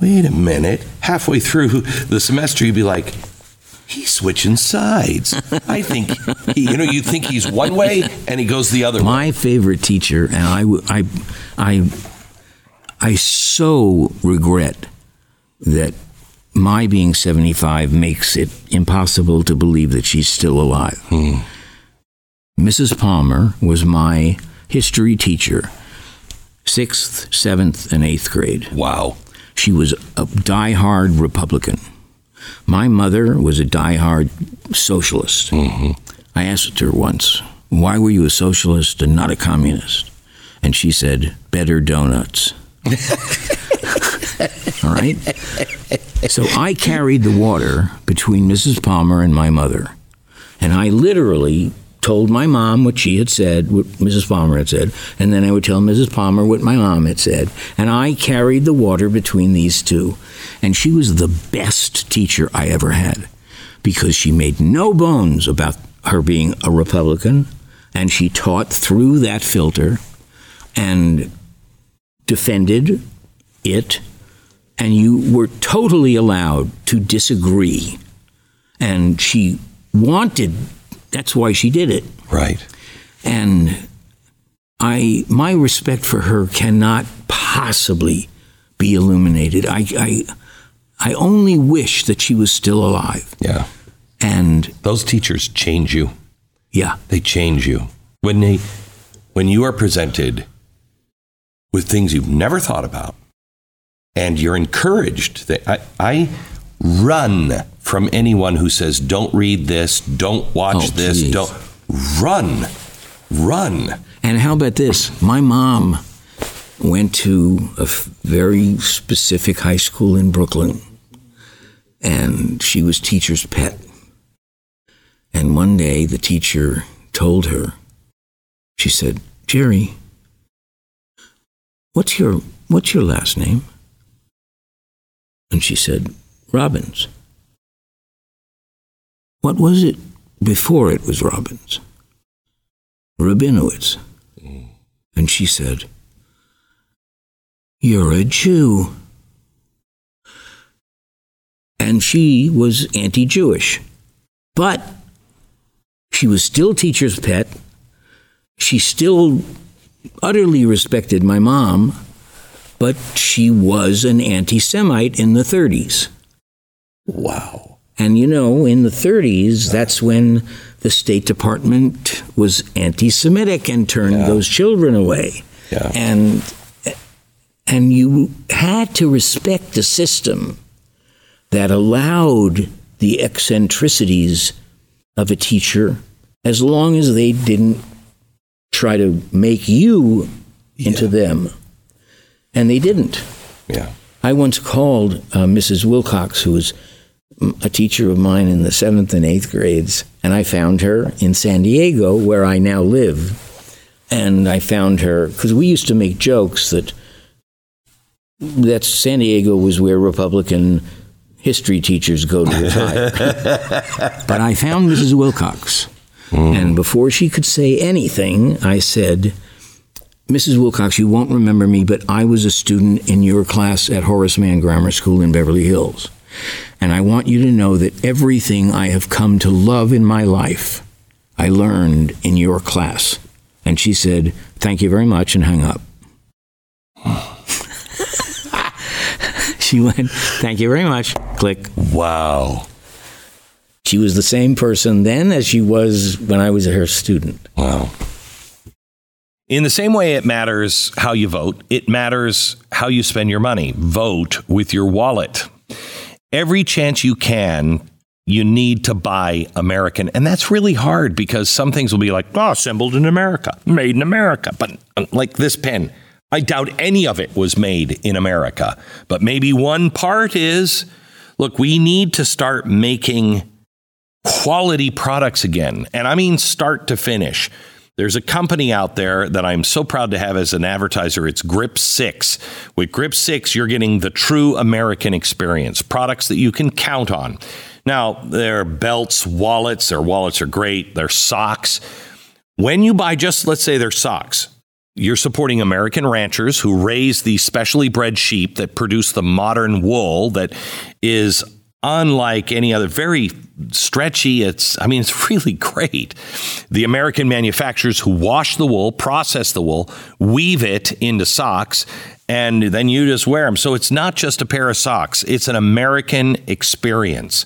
wait a minute. Halfway through the semester, you'd be like, he's switching sides. I think, he, you know, you think he's one way and he goes the other My way. favorite teacher, and I, I, I, I so regret that my being 75 makes it impossible to believe that she's still alive. Hmm. Mrs. Palmer was my history teacher, sixth, seventh, and eighth grade. Wow. She was a die-hard Republican. My mother was a die-hard socialist. Mm-hmm. I asked her once, why were you a socialist and not a communist? And she said, better donuts. All right? So I carried the water between Mrs. Palmer and my mother. And I literally told my mom what she had said, what Mrs. Palmer had said, and then I would tell Mrs. Palmer what my mom had said. And I carried the water between these two. And she was the best teacher I ever had because she made no bones about her being a Republican, and she taught through that filter and defended it, and you were totally allowed to disagree. And she wanted that's why she did it. Right. And I my respect for her cannot possibly be illuminated. I I I only wish that she was still alive. Yeah. And those teachers change you. Yeah. They change you. When they when you are presented with things you've never thought about and you're encouraged that I, I run from anyone who says, don't read this, don't watch oh, this, geez. don't run. Run. And how about this? My mom went to a very specific high school in Brooklyn, and she was teacher's pet. And one day the teacher told her, she said, Jerry, what's your, what's your last name? And she said, Robbins. What was it before it was Robbins? Rabinowitz. Mm. And she said, You're a Jew. And she was anti Jewish. But she was still teacher's pet. She still utterly respected my mom, but she was an anti Semite in the 30s. Wow. And you know, in the 30s, that's when the State Department was anti Semitic and turned Yeah. those children away. Yeah. And, and you had to respect the system that allowed the eccentricities of a teacher as long as they didn't try to make you into them. And they didn't. Yeah. I once called uh, Mrs. Wilcox, who was mm, a teacher of mine in the seventh and eighth grades, and I found her in San Diego, where I now live. And I found her because we used to make jokes that that San Diego was where Republican history teachers go to retire. but I found Mrs. Wilcox, Mm. and before she could say anything, I said. Mrs. Wilcox, you won't remember me, but I was a student in your class at Horace Mann Grammar School in Beverly Hills. And I want you to know that everything I have come to love in my life, I learned in your class. And she said, Thank you very much, and hung up. she went, Thank you very much. Click. Wow. She was the same person then as she was when I was her student. Wow. In the same way it matters how you vote, it matters how you spend your money. Vote with your wallet. Every chance you can, you need to buy American. And that's really hard because some things will be like, oh, assembled in America, made in America. But uh, like this pen, I doubt any of it was made in America. But maybe one part is look, we need to start making quality products again. And I mean start to finish. There's a company out there that I'm so proud to have as an advertiser. It's Grip 6. With Grip 6, you're getting the true American experience, products that you can count on. Now, their belts, wallets, their wallets are great, their socks. When you buy just, let's say, their socks, you're supporting American ranchers who raise the specially bred sheep that produce the modern wool that is unlike any other, very stretchy. It's, I mean, it's really great. The American manufacturers who wash the wool, process the wool, weave it into socks, and then you just wear them. So it's not just a pair of socks, it's an American experience.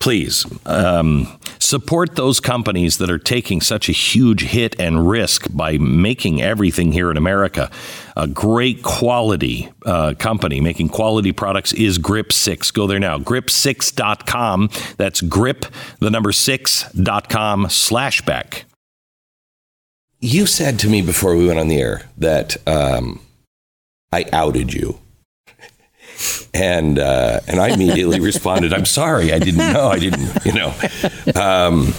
Please um, support those companies that are taking such a huge hit and risk by making everything here in America. A great quality uh, company making quality products is Grip 6. Go there now. Grip6.com. That's grip, the number 6.com slash beck. You said to me before we went on the air that um, I outed you. And uh, and I immediately responded, "I'm sorry, I didn't know, I didn't, you know." Um,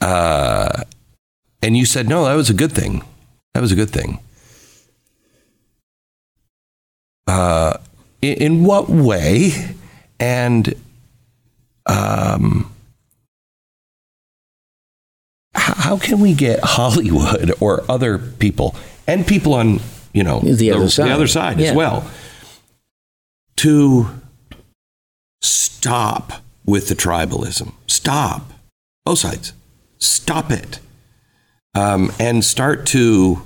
uh, and you said, "No, that was a good thing. That was a good thing." Uh, in, in what way? And um, how can we get Hollywood or other people and people on you know The other side. the other side Yeah. as well to stop with the tribalism. Stop. Both sides. Stop it. Um, and start to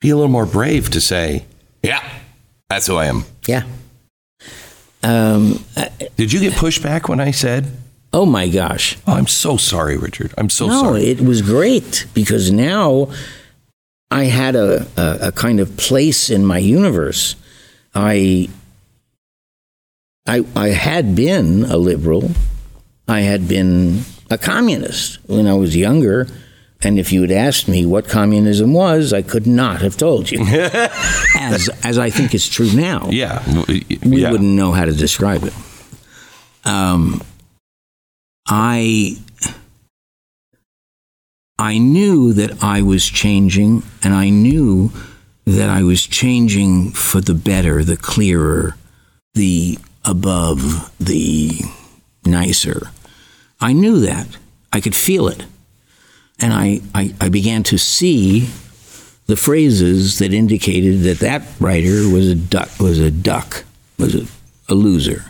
be a little more brave to say, yeah, that's who I am. Yeah. Um, Did you get pushback when I said, oh my gosh. oh, I'm so sorry, Richard. I'm so no, sorry. No, it was great because now I had a, a, a kind of place in my universe. I, I, I had been a liberal. I had been a communist when I was younger, And if you had asked me what communism was, I could not have told you. as as I think it's true now. Yeah. We yeah. wouldn't know how to describe it. Um, I I knew that I was changing, and I knew that I was changing for the better, the clearer, the above, the nicer. I knew that. I could feel it. And I, I, I began to see the phrases that indicated that that writer was a duck, was a duck, was a, a loser.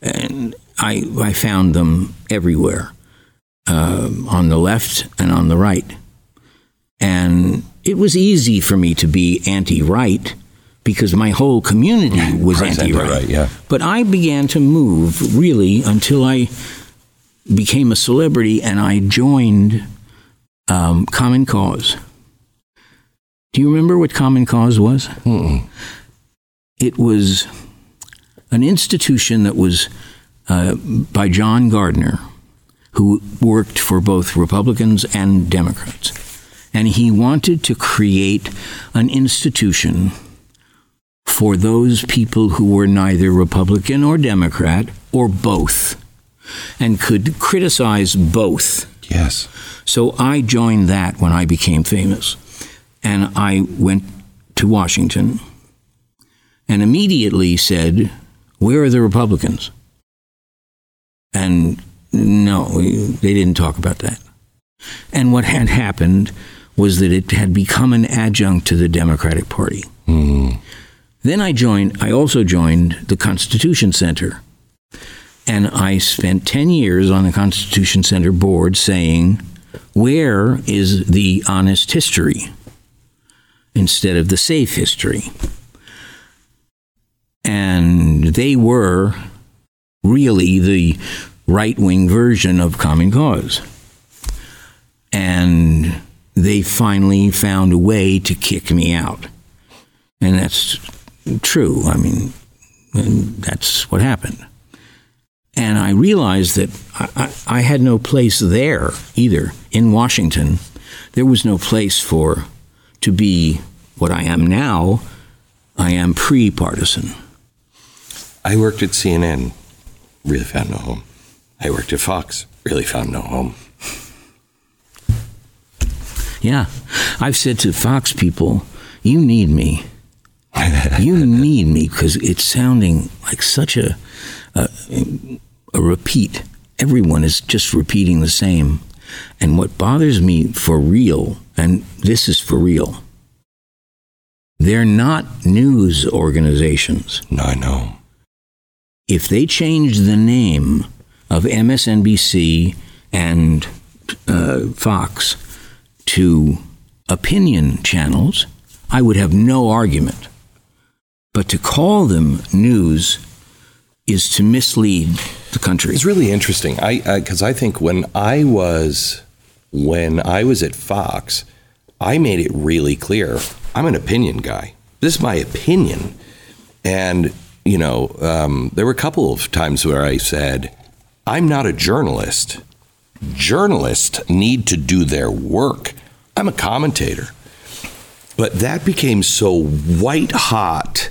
And I, I found them everywhere, um, on the left and on the right. And it was easy for me to be anti-right because my whole community was anti-right. right, yeah. But I began to move really until I became a celebrity and I joined um, Common Cause. Do you remember what Common Cause was? It was an institution that was uh, by John Gardner, who worked for both Republicans and Democrats. And he wanted to create an institution for those people who were neither Republican or Democrat or both and could criticize both. Yes. So I joined that when I became famous. And I went to Washington and immediately said, Where are the Republicans? And no, they didn't talk about that. And what had happened was that it had become an adjunct to the Democratic Party. Hmm. Then I joined, I also joined the Constitution Center. And I spent 10 years on the Constitution Center board saying, where is the honest history instead of the safe history? And they were really the right wing version of Common Cause. And they finally found a way to kick me out. And that's true. I mean, that's what happened. And I realized that I, I, I had no place there either in Washington. There was no place for to be what I am now. I am pre partisan. I worked at CNN, really found no home. I worked at Fox, really found no home. Yeah. I've said to Fox people, you need me. You need me because it's sounding like such a, a a repeat. Everyone is just repeating the same. And what bothers me for real, and this is for real, they're not news organizations. No, I know. If they change the name of MSNBC and uh, Fox to opinion channels, I would have no argument. But to call them news is to mislead the country. It's really interesting. I because I think when I was when I was at Fox, I made it really clear I'm an opinion guy. This is my opinion, and you know um, there were a couple of times where I said I'm not a journalist. Journalists need to do their work. I'm a commentator, but that became so white hot.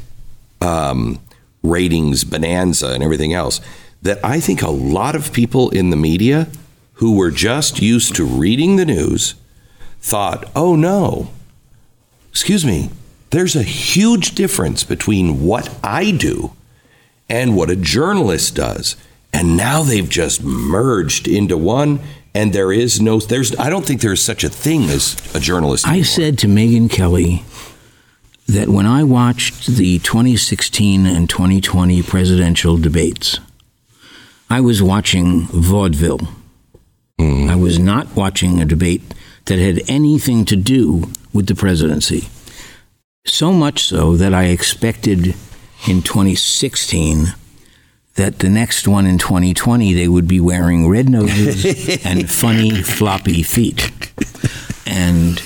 Um, ratings bonanza and everything else that I think a lot of people in the media who were just used to reading the news thought, oh no, excuse me, there's a huge difference between what I do and what a journalist does. And now they've just merged into one. And there is no, there's, I don't think there's such a thing as a journalist. I said to Megyn Kelly that when I watched the 2016 and 2020 presidential debates, I was watching vaudeville. Mm. I was not watching a debate that had anything to do with the presidency. So much so that I expected in 2016 that the next one in 2020 they would be wearing red noses and funny floppy feet. And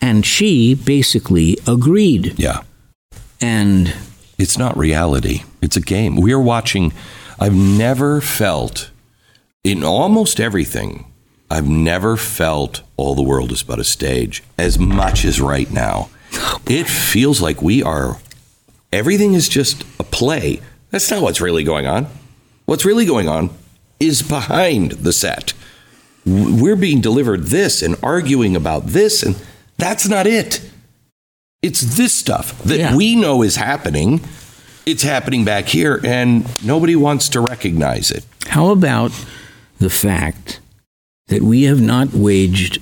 and she basically agreed. yeah. And It's not reality. It's a game. We're watching. I've never felt in almost everything I've never felt all the world is but a stage as much as right now. It feels like we are, everything is just a play. That's not what's really going on. What's really going on is behind the set. We're being delivered this and arguing about this, and that's not it. It's this stuff that Yeah. we know is happening. It's happening back here, and nobody wants to recognize it. How about the fact that we have not waged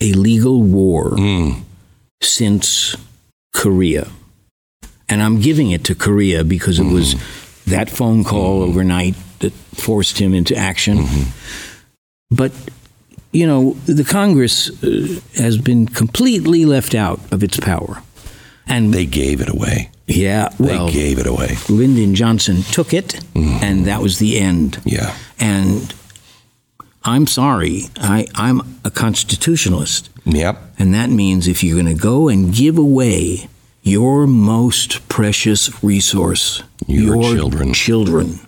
a legal war hmm. since Korea? And I'm giving it to Korea because it hmm. was that phone call hmm. overnight that forced him into action. But, you know, the Congress uh, has been completely left out of its power. And They gave it away. yeah, well, They gave it away. Lyndon Johnson took it, and that was the end. Yeah. And I'm sorry, I, I'm a constitutionalist. Yep. And that means if you're going to go and give away your most precious resource, Your children. children,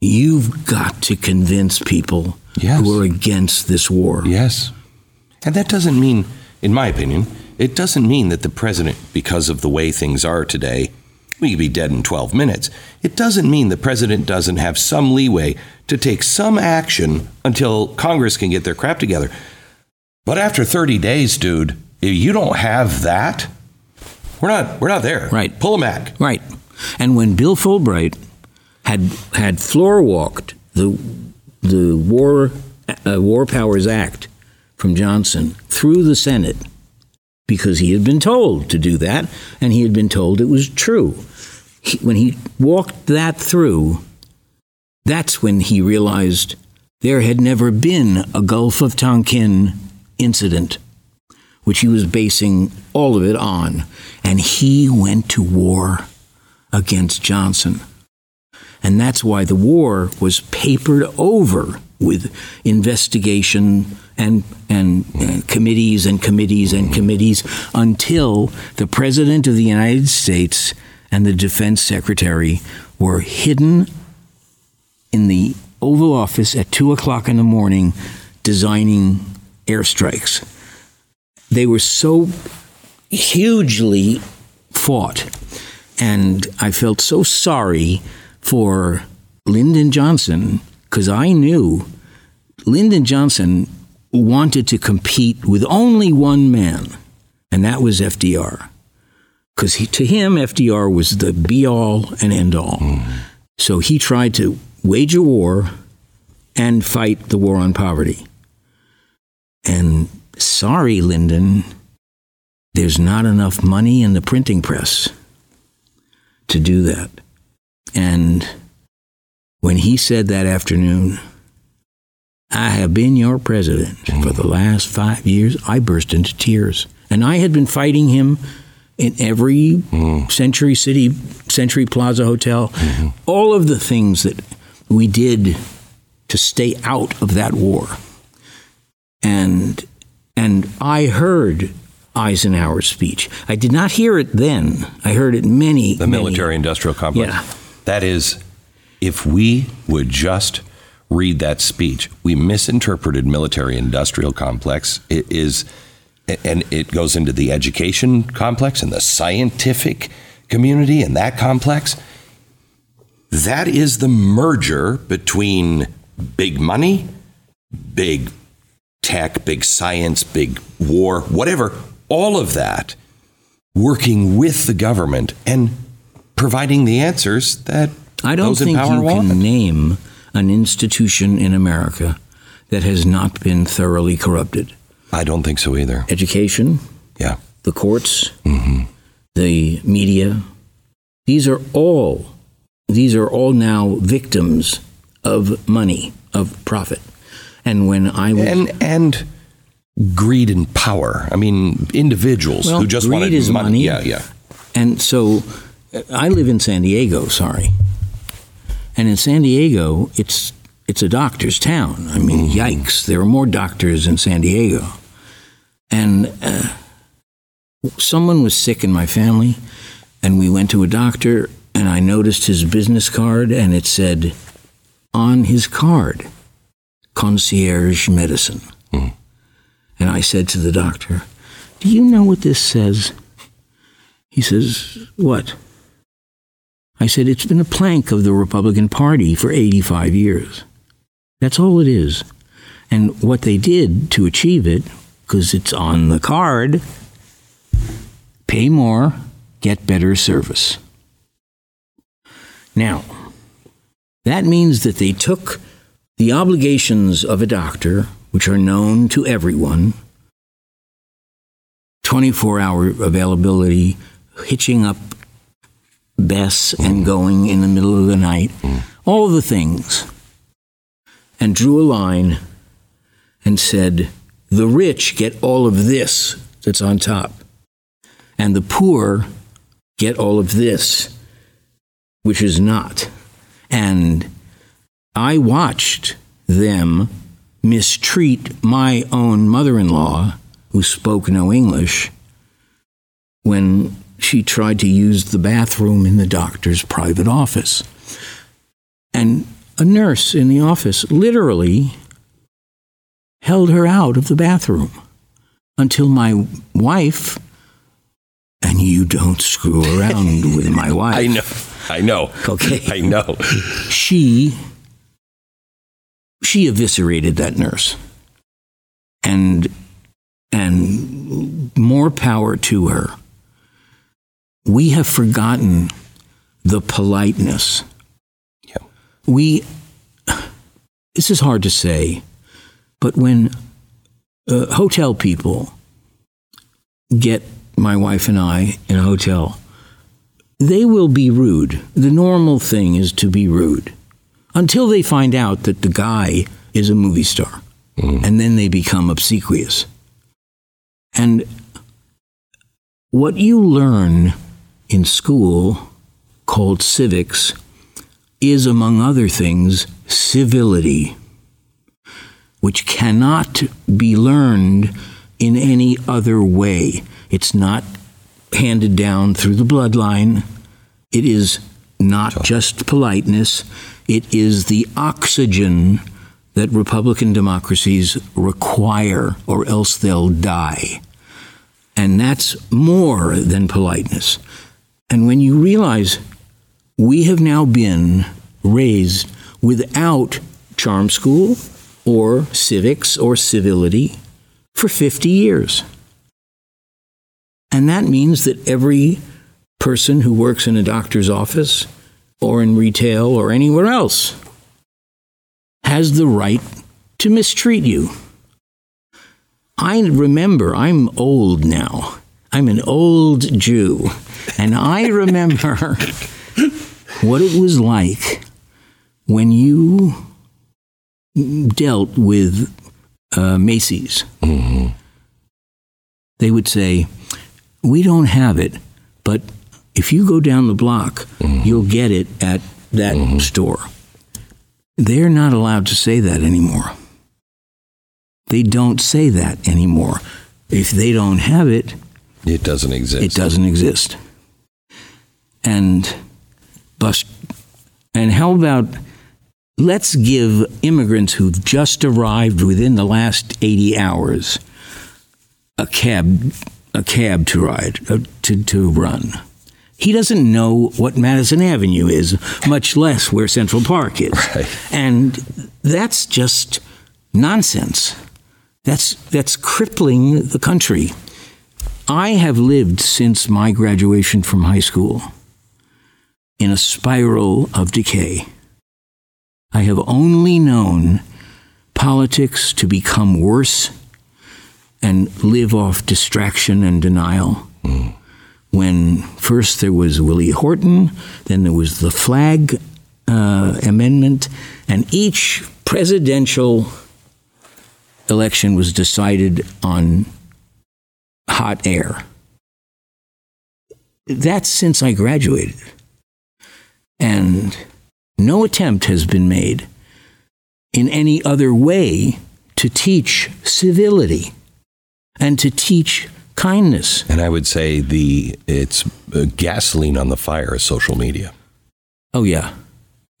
you've got to convince people Yes. who are against this war. Yes. And that doesn't mean, in my opinion, it doesn't mean that the president, because of the way things are today, we could be dead in 12 minutes. It doesn't mean the president doesn't have some leeway to take some action until Congress can get their crap together. But after 30 days, dude, if you don't have that, we're not we're not there. Right. Pull them back. Right. And when Bill Fulbright had had floor walked the the War uh, War Powers Act from Johnson through the Senate because he had been told to do that and he had been told it was true. He, when he walked that through, that's when he realized there had never been a Gulf of Tonkin incident which he was basing all of it on. And he went to war against Johnson. And that's why the war was papered over with investigation and, and uh, committees and committees and committees until the President of the United States and the Defense Secretary were hidden in the Oval Office at 2 o'clock in the morning designing airstrikes they were so hugely fought. And I felt so sorry for Lyndon Johnson because I knew Lyndon Johnson wanted to compete with only one man, and that was FDR. Because to him, FDR was the be all and end all. Mm-hmm. So he tried to wage a war and fight the war on poverty. And sorry, Lyndon, there's not enough money in the printing press to do that. And when he said that afternoon, I have been your president for the last five years, I burst into tears. And I had been fighting him in every Century City, Century Plaza Hotel, all of the things that we did to stay out of that war. And and I heard Eisenhower's speech. I did not hear it then. I heard it many The many- military industrial complex. Yeah. That is, if we would just read that speech, we misinterpreted military industrial complex. It is, and it goes into the education complex and the scientific community and that complex. That is the merger between big money, big tech, big science, big war, whatever, all of that working with the government and providing the answers that I don't those in think power you want. can name an institution in America that has not been thoroughly corrupted. I don't think so either. Education, Yeah. the courts, mm-hmm. the media. These are all these are all now victims of money, of profit. And when I was And and greed and power. I mean, individuals Well, who just greed wanted is money. Yeah, yeah. And so I live in San Diego, sorry. And in San Diego, it's it's a doctor's town. I mean, yikes, there are more doctors in San Diego. And uh, someone was sick in my family, and we went to a doctor, and I noticed his business card, and it said on his card, concierge medicine. And I said to the doctor, Do you know what this says? He says, What? I said, It's been a plank of the Republican Party for 85 years. That's all it is. And what they did to achieve it, because it's on the card, pay more, get better service. Now, that means that they took the obligations of a doctor, which are known to everyone 24 hour availability, hitching up Bess and going in the middle of the night, all the things, and drew a line and said, The rich get all of this that's on top, and the poor get all of this, which is not. And I watched them mistreat my own mother in law, who spoke no English, when she tried to use the bathroom in the doctor's private office. And a nurse in the office literally held her out of the bathroom until my wife, and you don't screw around with my wife. I know. I know. Okay. I know. she she eviscerated that nurse and and more power to her we have forgotten the politeness Yeah. we this is hard to say but when uh, hotel people get my wife and I in a hotel they will be rude. The normal thing is to be rude until they find out that the guy is a movie star. And then they become obsequious. And what you learn in school, called civics, is, among other things, civility, which cannot be learned in any other way. It's not handed down through the bloodline. It is not just politeness, it is the oxygen that Republican democracies require, or else they'll die. And that's more than politeness. And when you realize we have now been raised without charm school or civics or civility for 50 years. And that means that every person who works in a doctor's office or in retail or anywhere else has the right to mistreat you. I remember, I'm old now. I'm an old Jew. And I remember what it was like when you dealt with uh, Macy's. Mm-hmm. They would say, We don't have it, but if you go down the block, mm-hmm. you'll get it at that mm-hmm. store. They're not allowed to say that anymore. They don't say that anymore. If they don't have it, It doesn't exist. it doesn't exist. And bust and how about let's give immigrants who've just arrived within the last 80 hours a cab a cab to ride uh, to to run. He doesn't know what Madison Avenue is, much less where Central Park is. Right. And that's just nonsense. That's that's crippling the country. I have lived since my graduation from high school in a spiral of decay. I have only known politics to become worse and live off distraction and denial. When first there was Willie Horton, then there was the flag uh, amendment, and each presidential election was decided on hot air. That's since I graduated. And no attempt has been made in any other way to teach civility and to teach kindness. And I would say the it's uh, gasoline on the fire is social media. Oh, yeah.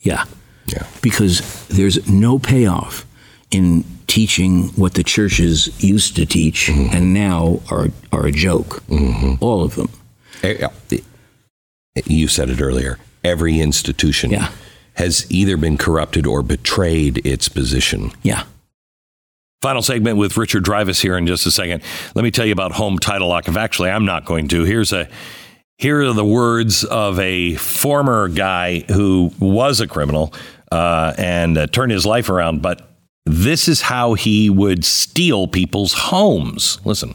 Yeah. Yeah. Because there's no payoff. in teaching what the churches used to teach mm-hmm. and now are, are a joke. Mm-hmm. All of them. Eh, you said it earlier. Every institution yeah. has either been corrupted or betrayed its position. Yeah. Final segment with Richard Dreyfuss here in just a second. Let me tell you about Home Title Lock. If actually I'm not going to, here's a here are the words of a former guy who was a criminal uh, and uh, turned his life around, but this is how he would steal people's homes. Listen.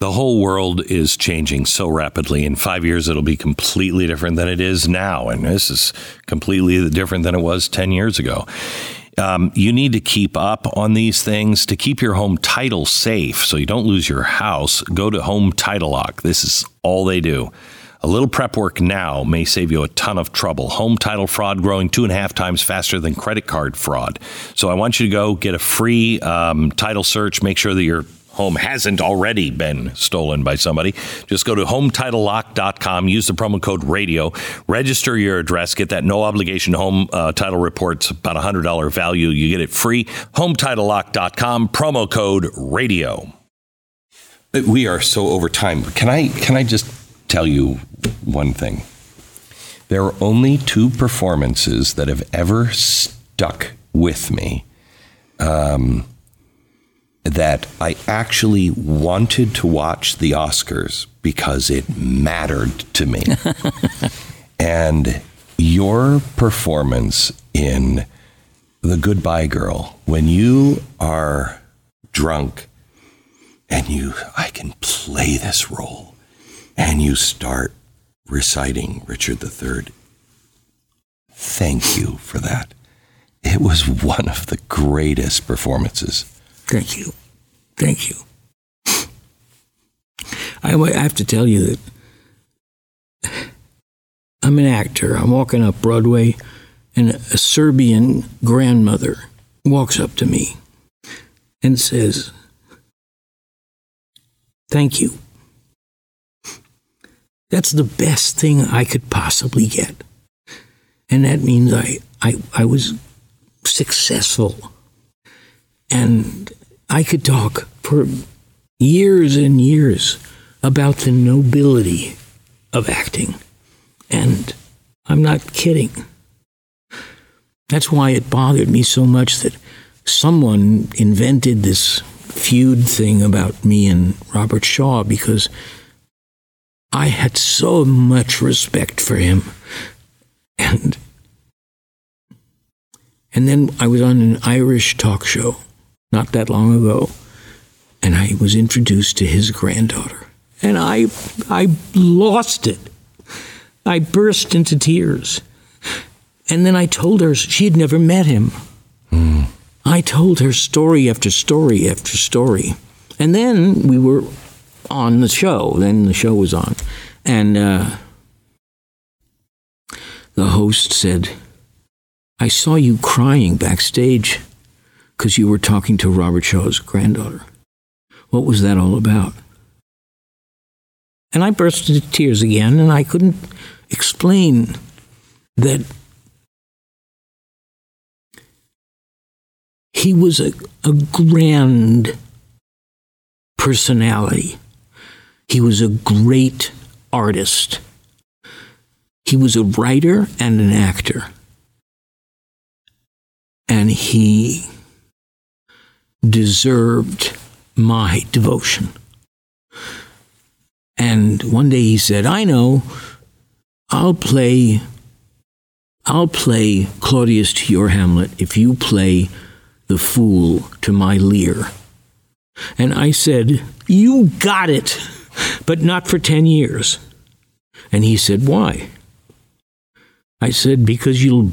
The whole world is changing so rapidly. In five years, it'll be completely different than it is now. And this is completely different than it was 10 years ago. Um, you need to keep up on these things to keep your home title safe so you don't lose your house. Go to Home Title Lock. This is all they do. A little prep work now may save you a ton of trouble. Home title fraud growing two and a half times faster than credit card fraud. So I want you to go get a free um, title search. Make sure that you're home hasn't already been stolen by somebody, just go to hometitlelock.com, use the promo code radio, register your address, get that no obligation home uh, title report. about a $100 value. You get it free. Hometitlelock.com, promo code radio. We are so over time. Can I can I just tell you one thing? There are only two performances that have ever stuck with me. Um, that I actually wanted to watch the Oscars because it mattered to me. and your performance in The Goodbye Girl, when you are drunk and you, I can play this role, and you start reciting Richard III. Thank you for that. It was one of the greatest performances. Thank you. Thank you. I, have to tell you that I'm an actor. I'm walking up Broadway, and a Serbian grandmother walks up to me and says, Thank you. That's the best thing I could possibly get. And that means I, I, I was successful. And I could talk for years and years about the nobility of acting. And I'm not kidding. That's why it bothered me so much that someone invented this feud thing about me and Robert Shaw because I had so much respect for him. And and then I was on an Irish talk show not that long ago, and I was introduced to his granddaughter, and I I lost it. I burst into tears, and then I told her she had never met him. Mm. I told her story after story after story, and then we were on the show. Then the show was on, and uh, the host said, "I saw you crying backstage." Because you were talking to Robert Shaw's granddaughter. What was that all about? And I burst into tears again, and I couldn't explain that he was a, a grand personality. He was a great artist. He was a writer and an actor. And he deserved my devotion. And one day he said, I know, I'll play. I'll play Claudius to your Hamlet if you play the fool to my Lear. And I said, You got it, but not for 10 years. And he said, Why? I said, Because you'll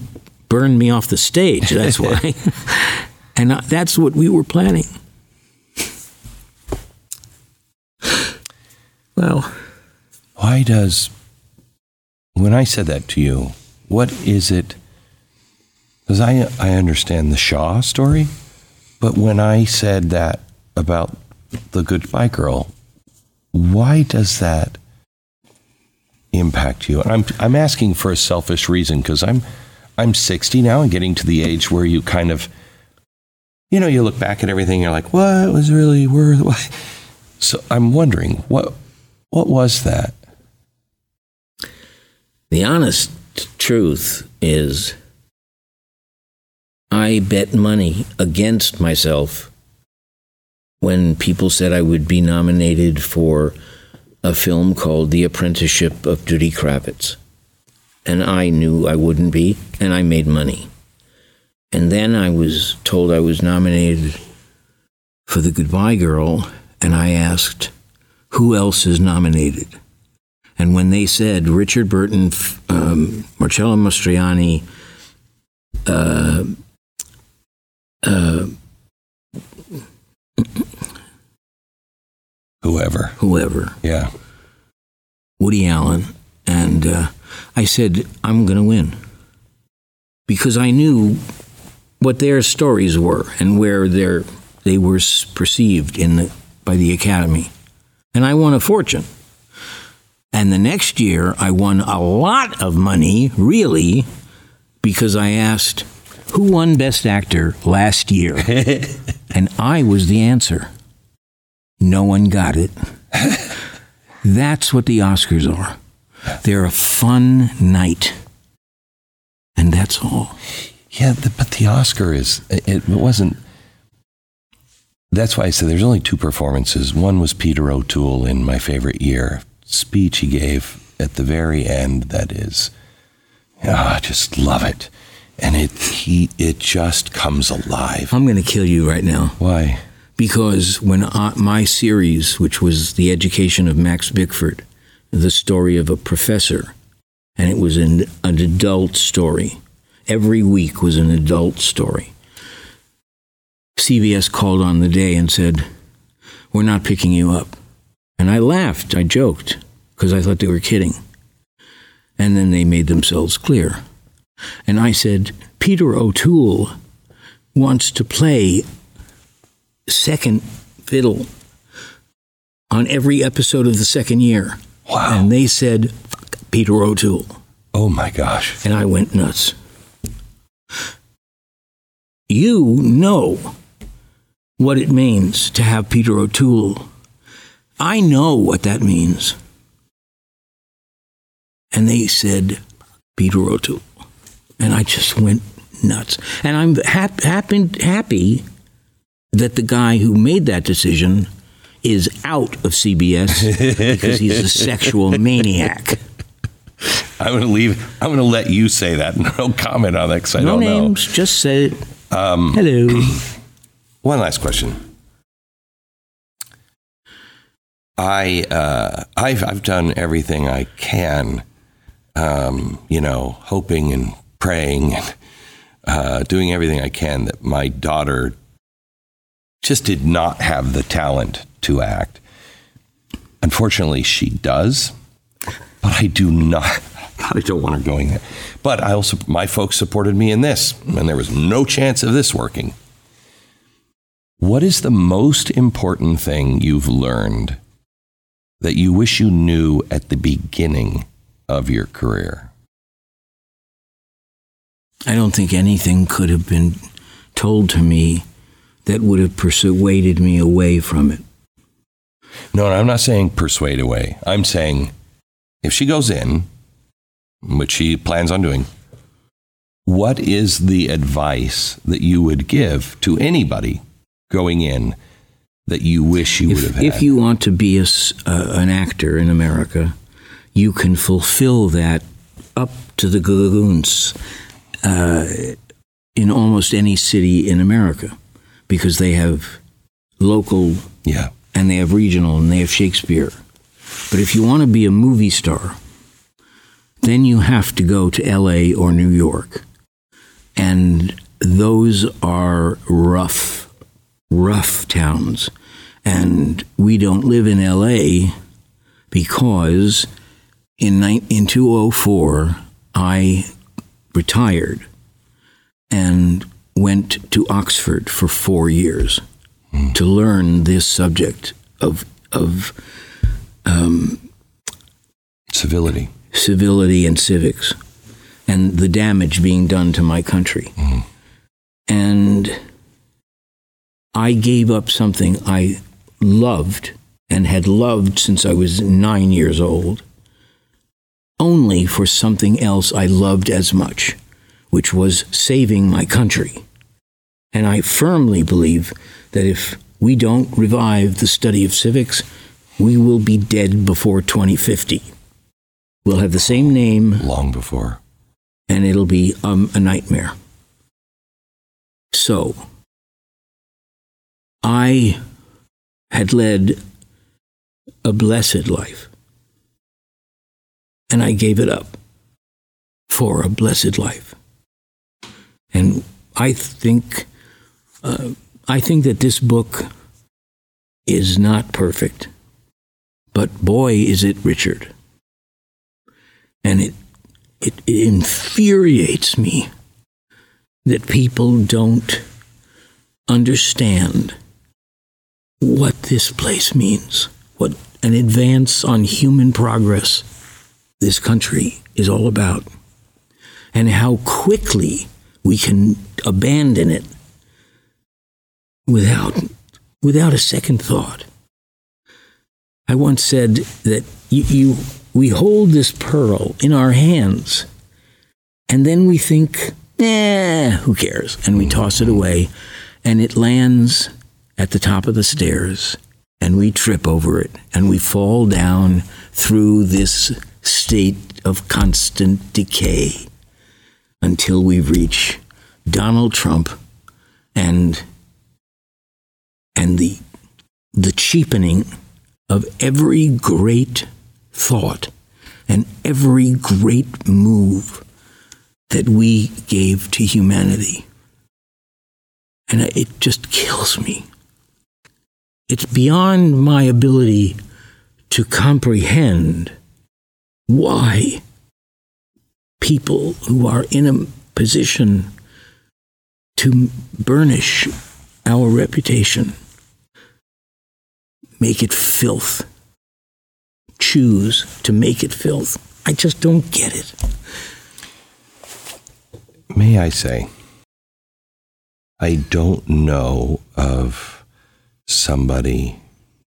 burn me off the stage. That's why. And I- that's what we were planning. Well, Why does, when I said that to you, what is it? Because I, I understand the Shaw story, but when I said that about the Goodbye Girl, why does that impact you? And I'm, I'm asking for a selfish reason because I'm, I'm 60 now and getting to the age where you kind of, you know, you look back at everything, you're like, what was really worth? So I'm wondering, what, what was that? the honest truth is I bet money against myself when people said I would be nominated for a film called The Apprenticeship of Duddy Kravitz. And I knew I wouldn't be, and I made money. And then I was told I was nominated for The Goodbye Girl, and I asked, who else is nominated? And when they said Richard Burton, um, Marcello Mastroianni, uh, uh, Whoever. whoever, Yeah. Woody Allen, and uh, I said, I'm going to win. Because I knew what their stories were and where their, they were perceived in the, by the Academy. And I won a fortune. And the next year, I won a lot of money, really, because I asked, Who won Best Actor last year? and I was the answer. No one got it. That's what the Oscars are. They're a fun night. And that's all. Yeah, the, but the Oscar is, it, it wasn't. That's why I said there's only two performances. One was Peter O'Toole in my favorite year speech he gave at the very end. That is, ah, I just love it, and it he it just comes alive. I'm going to kill you right now Why? because when I, my series, which was The Education of Max Bickford, the story of a professor, and it was an, an adult story. Every week was an adult story. CBS called on the day and said, We're not picking you up. And I laughed, I joked, because I thought they were kidding. And then they made themselves clear. And I said, Peter O'Toole wants to play second fiddle on every episode of the second year. Wow. And they said, "Fuck Peter O'Toole. Oh my gosh. And I went nuts. You know what it means to have Peter O'Toole. I know what that means. And they said, Peter O'Toole. And I just went nuts. And I'm hap- happy, happy that the guy who made that decision is out of CBS because he's a sexual maniac. I'm going to leave. I'm going to let you say that. And no comment on that because I No don't know. names, just say it. Hello. One last question. I uh, I've I've done everything I can, um, you know, hoping and praying and uh, doing everything I can that my daughter just did not have the talent to act. Unfortunately, she does, but I do not. I don't want her going there. But I also, my folks supported me in this, and there was no chance of this working. What is the most important thing you've learned that you wish you knew at the beginning of your career? I don't think anything could have been told to me that would have persuaded me away from it. No, I'm not saying persuade away. I'm saying if she goes in, which she plans on doing, what is the advice that you would give to anybody going in that you wish you would have had? if you want to be a uh, an actor in America, you can fulfill that up to the goons uh, in almost any city in America because they have local yeah. and they have regional and they have Shakespeare. But if you want to be a movie star, then you have to go to LA or New York. And those are rough, rough towns. And we don't live in LA because in, in 2004, I retired and went to Oxford for four years mm. to learn this subject of, of um, civility. Civility and civics and the damage being done to my country. Mm-hmm. And I gave up something I loved and had loved since I was nine years old, only for something else I loved as much, which was saving my country. And I firmly believe that if we don't revive the study of civics, we will be dead before 2050. We'll have the same name. Long before and it'll be um, a nightmare. So, I had led a blessed life, and I gave it up for a blessed life. And I think, uh, I think that this book is not perfect, but boy, is it Richard. And it it, it infuriates me that people don't understand what this place means, what an advance on human progress this country is all about, and how quickly we can abandon it without, without a second thought. I once said that you, you we hold this pearl in our hands, and then we think, eh, who cares? And we toss it away, and it lands at the top of the stairs, and we trip over it, and we fall down through this state of constant decay until we reach Donald Trump and and the the cheapening of every great thought and every great move that we gave to humanity. And it just kills me. It's beyond my ability to comprehend why people who are in a position to burnish our reputation make it filth choose to make it filth. I just don't get it. May I say, I don't know of somebody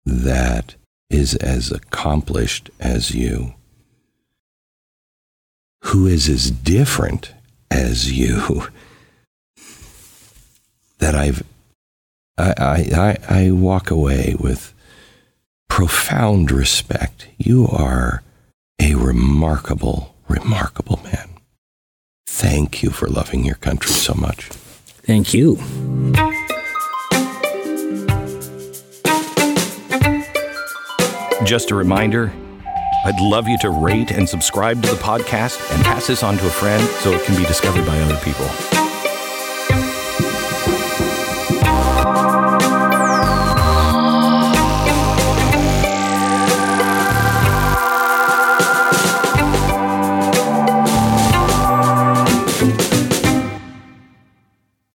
that is as accomplished as you, who is as different as you, that I've I, I, I walk away with profound respect. You are a remarkable, remarkable man. Thank you for loving your country so much. Thank you. Just a reminder I'd love you to rate and subscribe to the podcast and pass this on to a friend so it can be discovered by other people.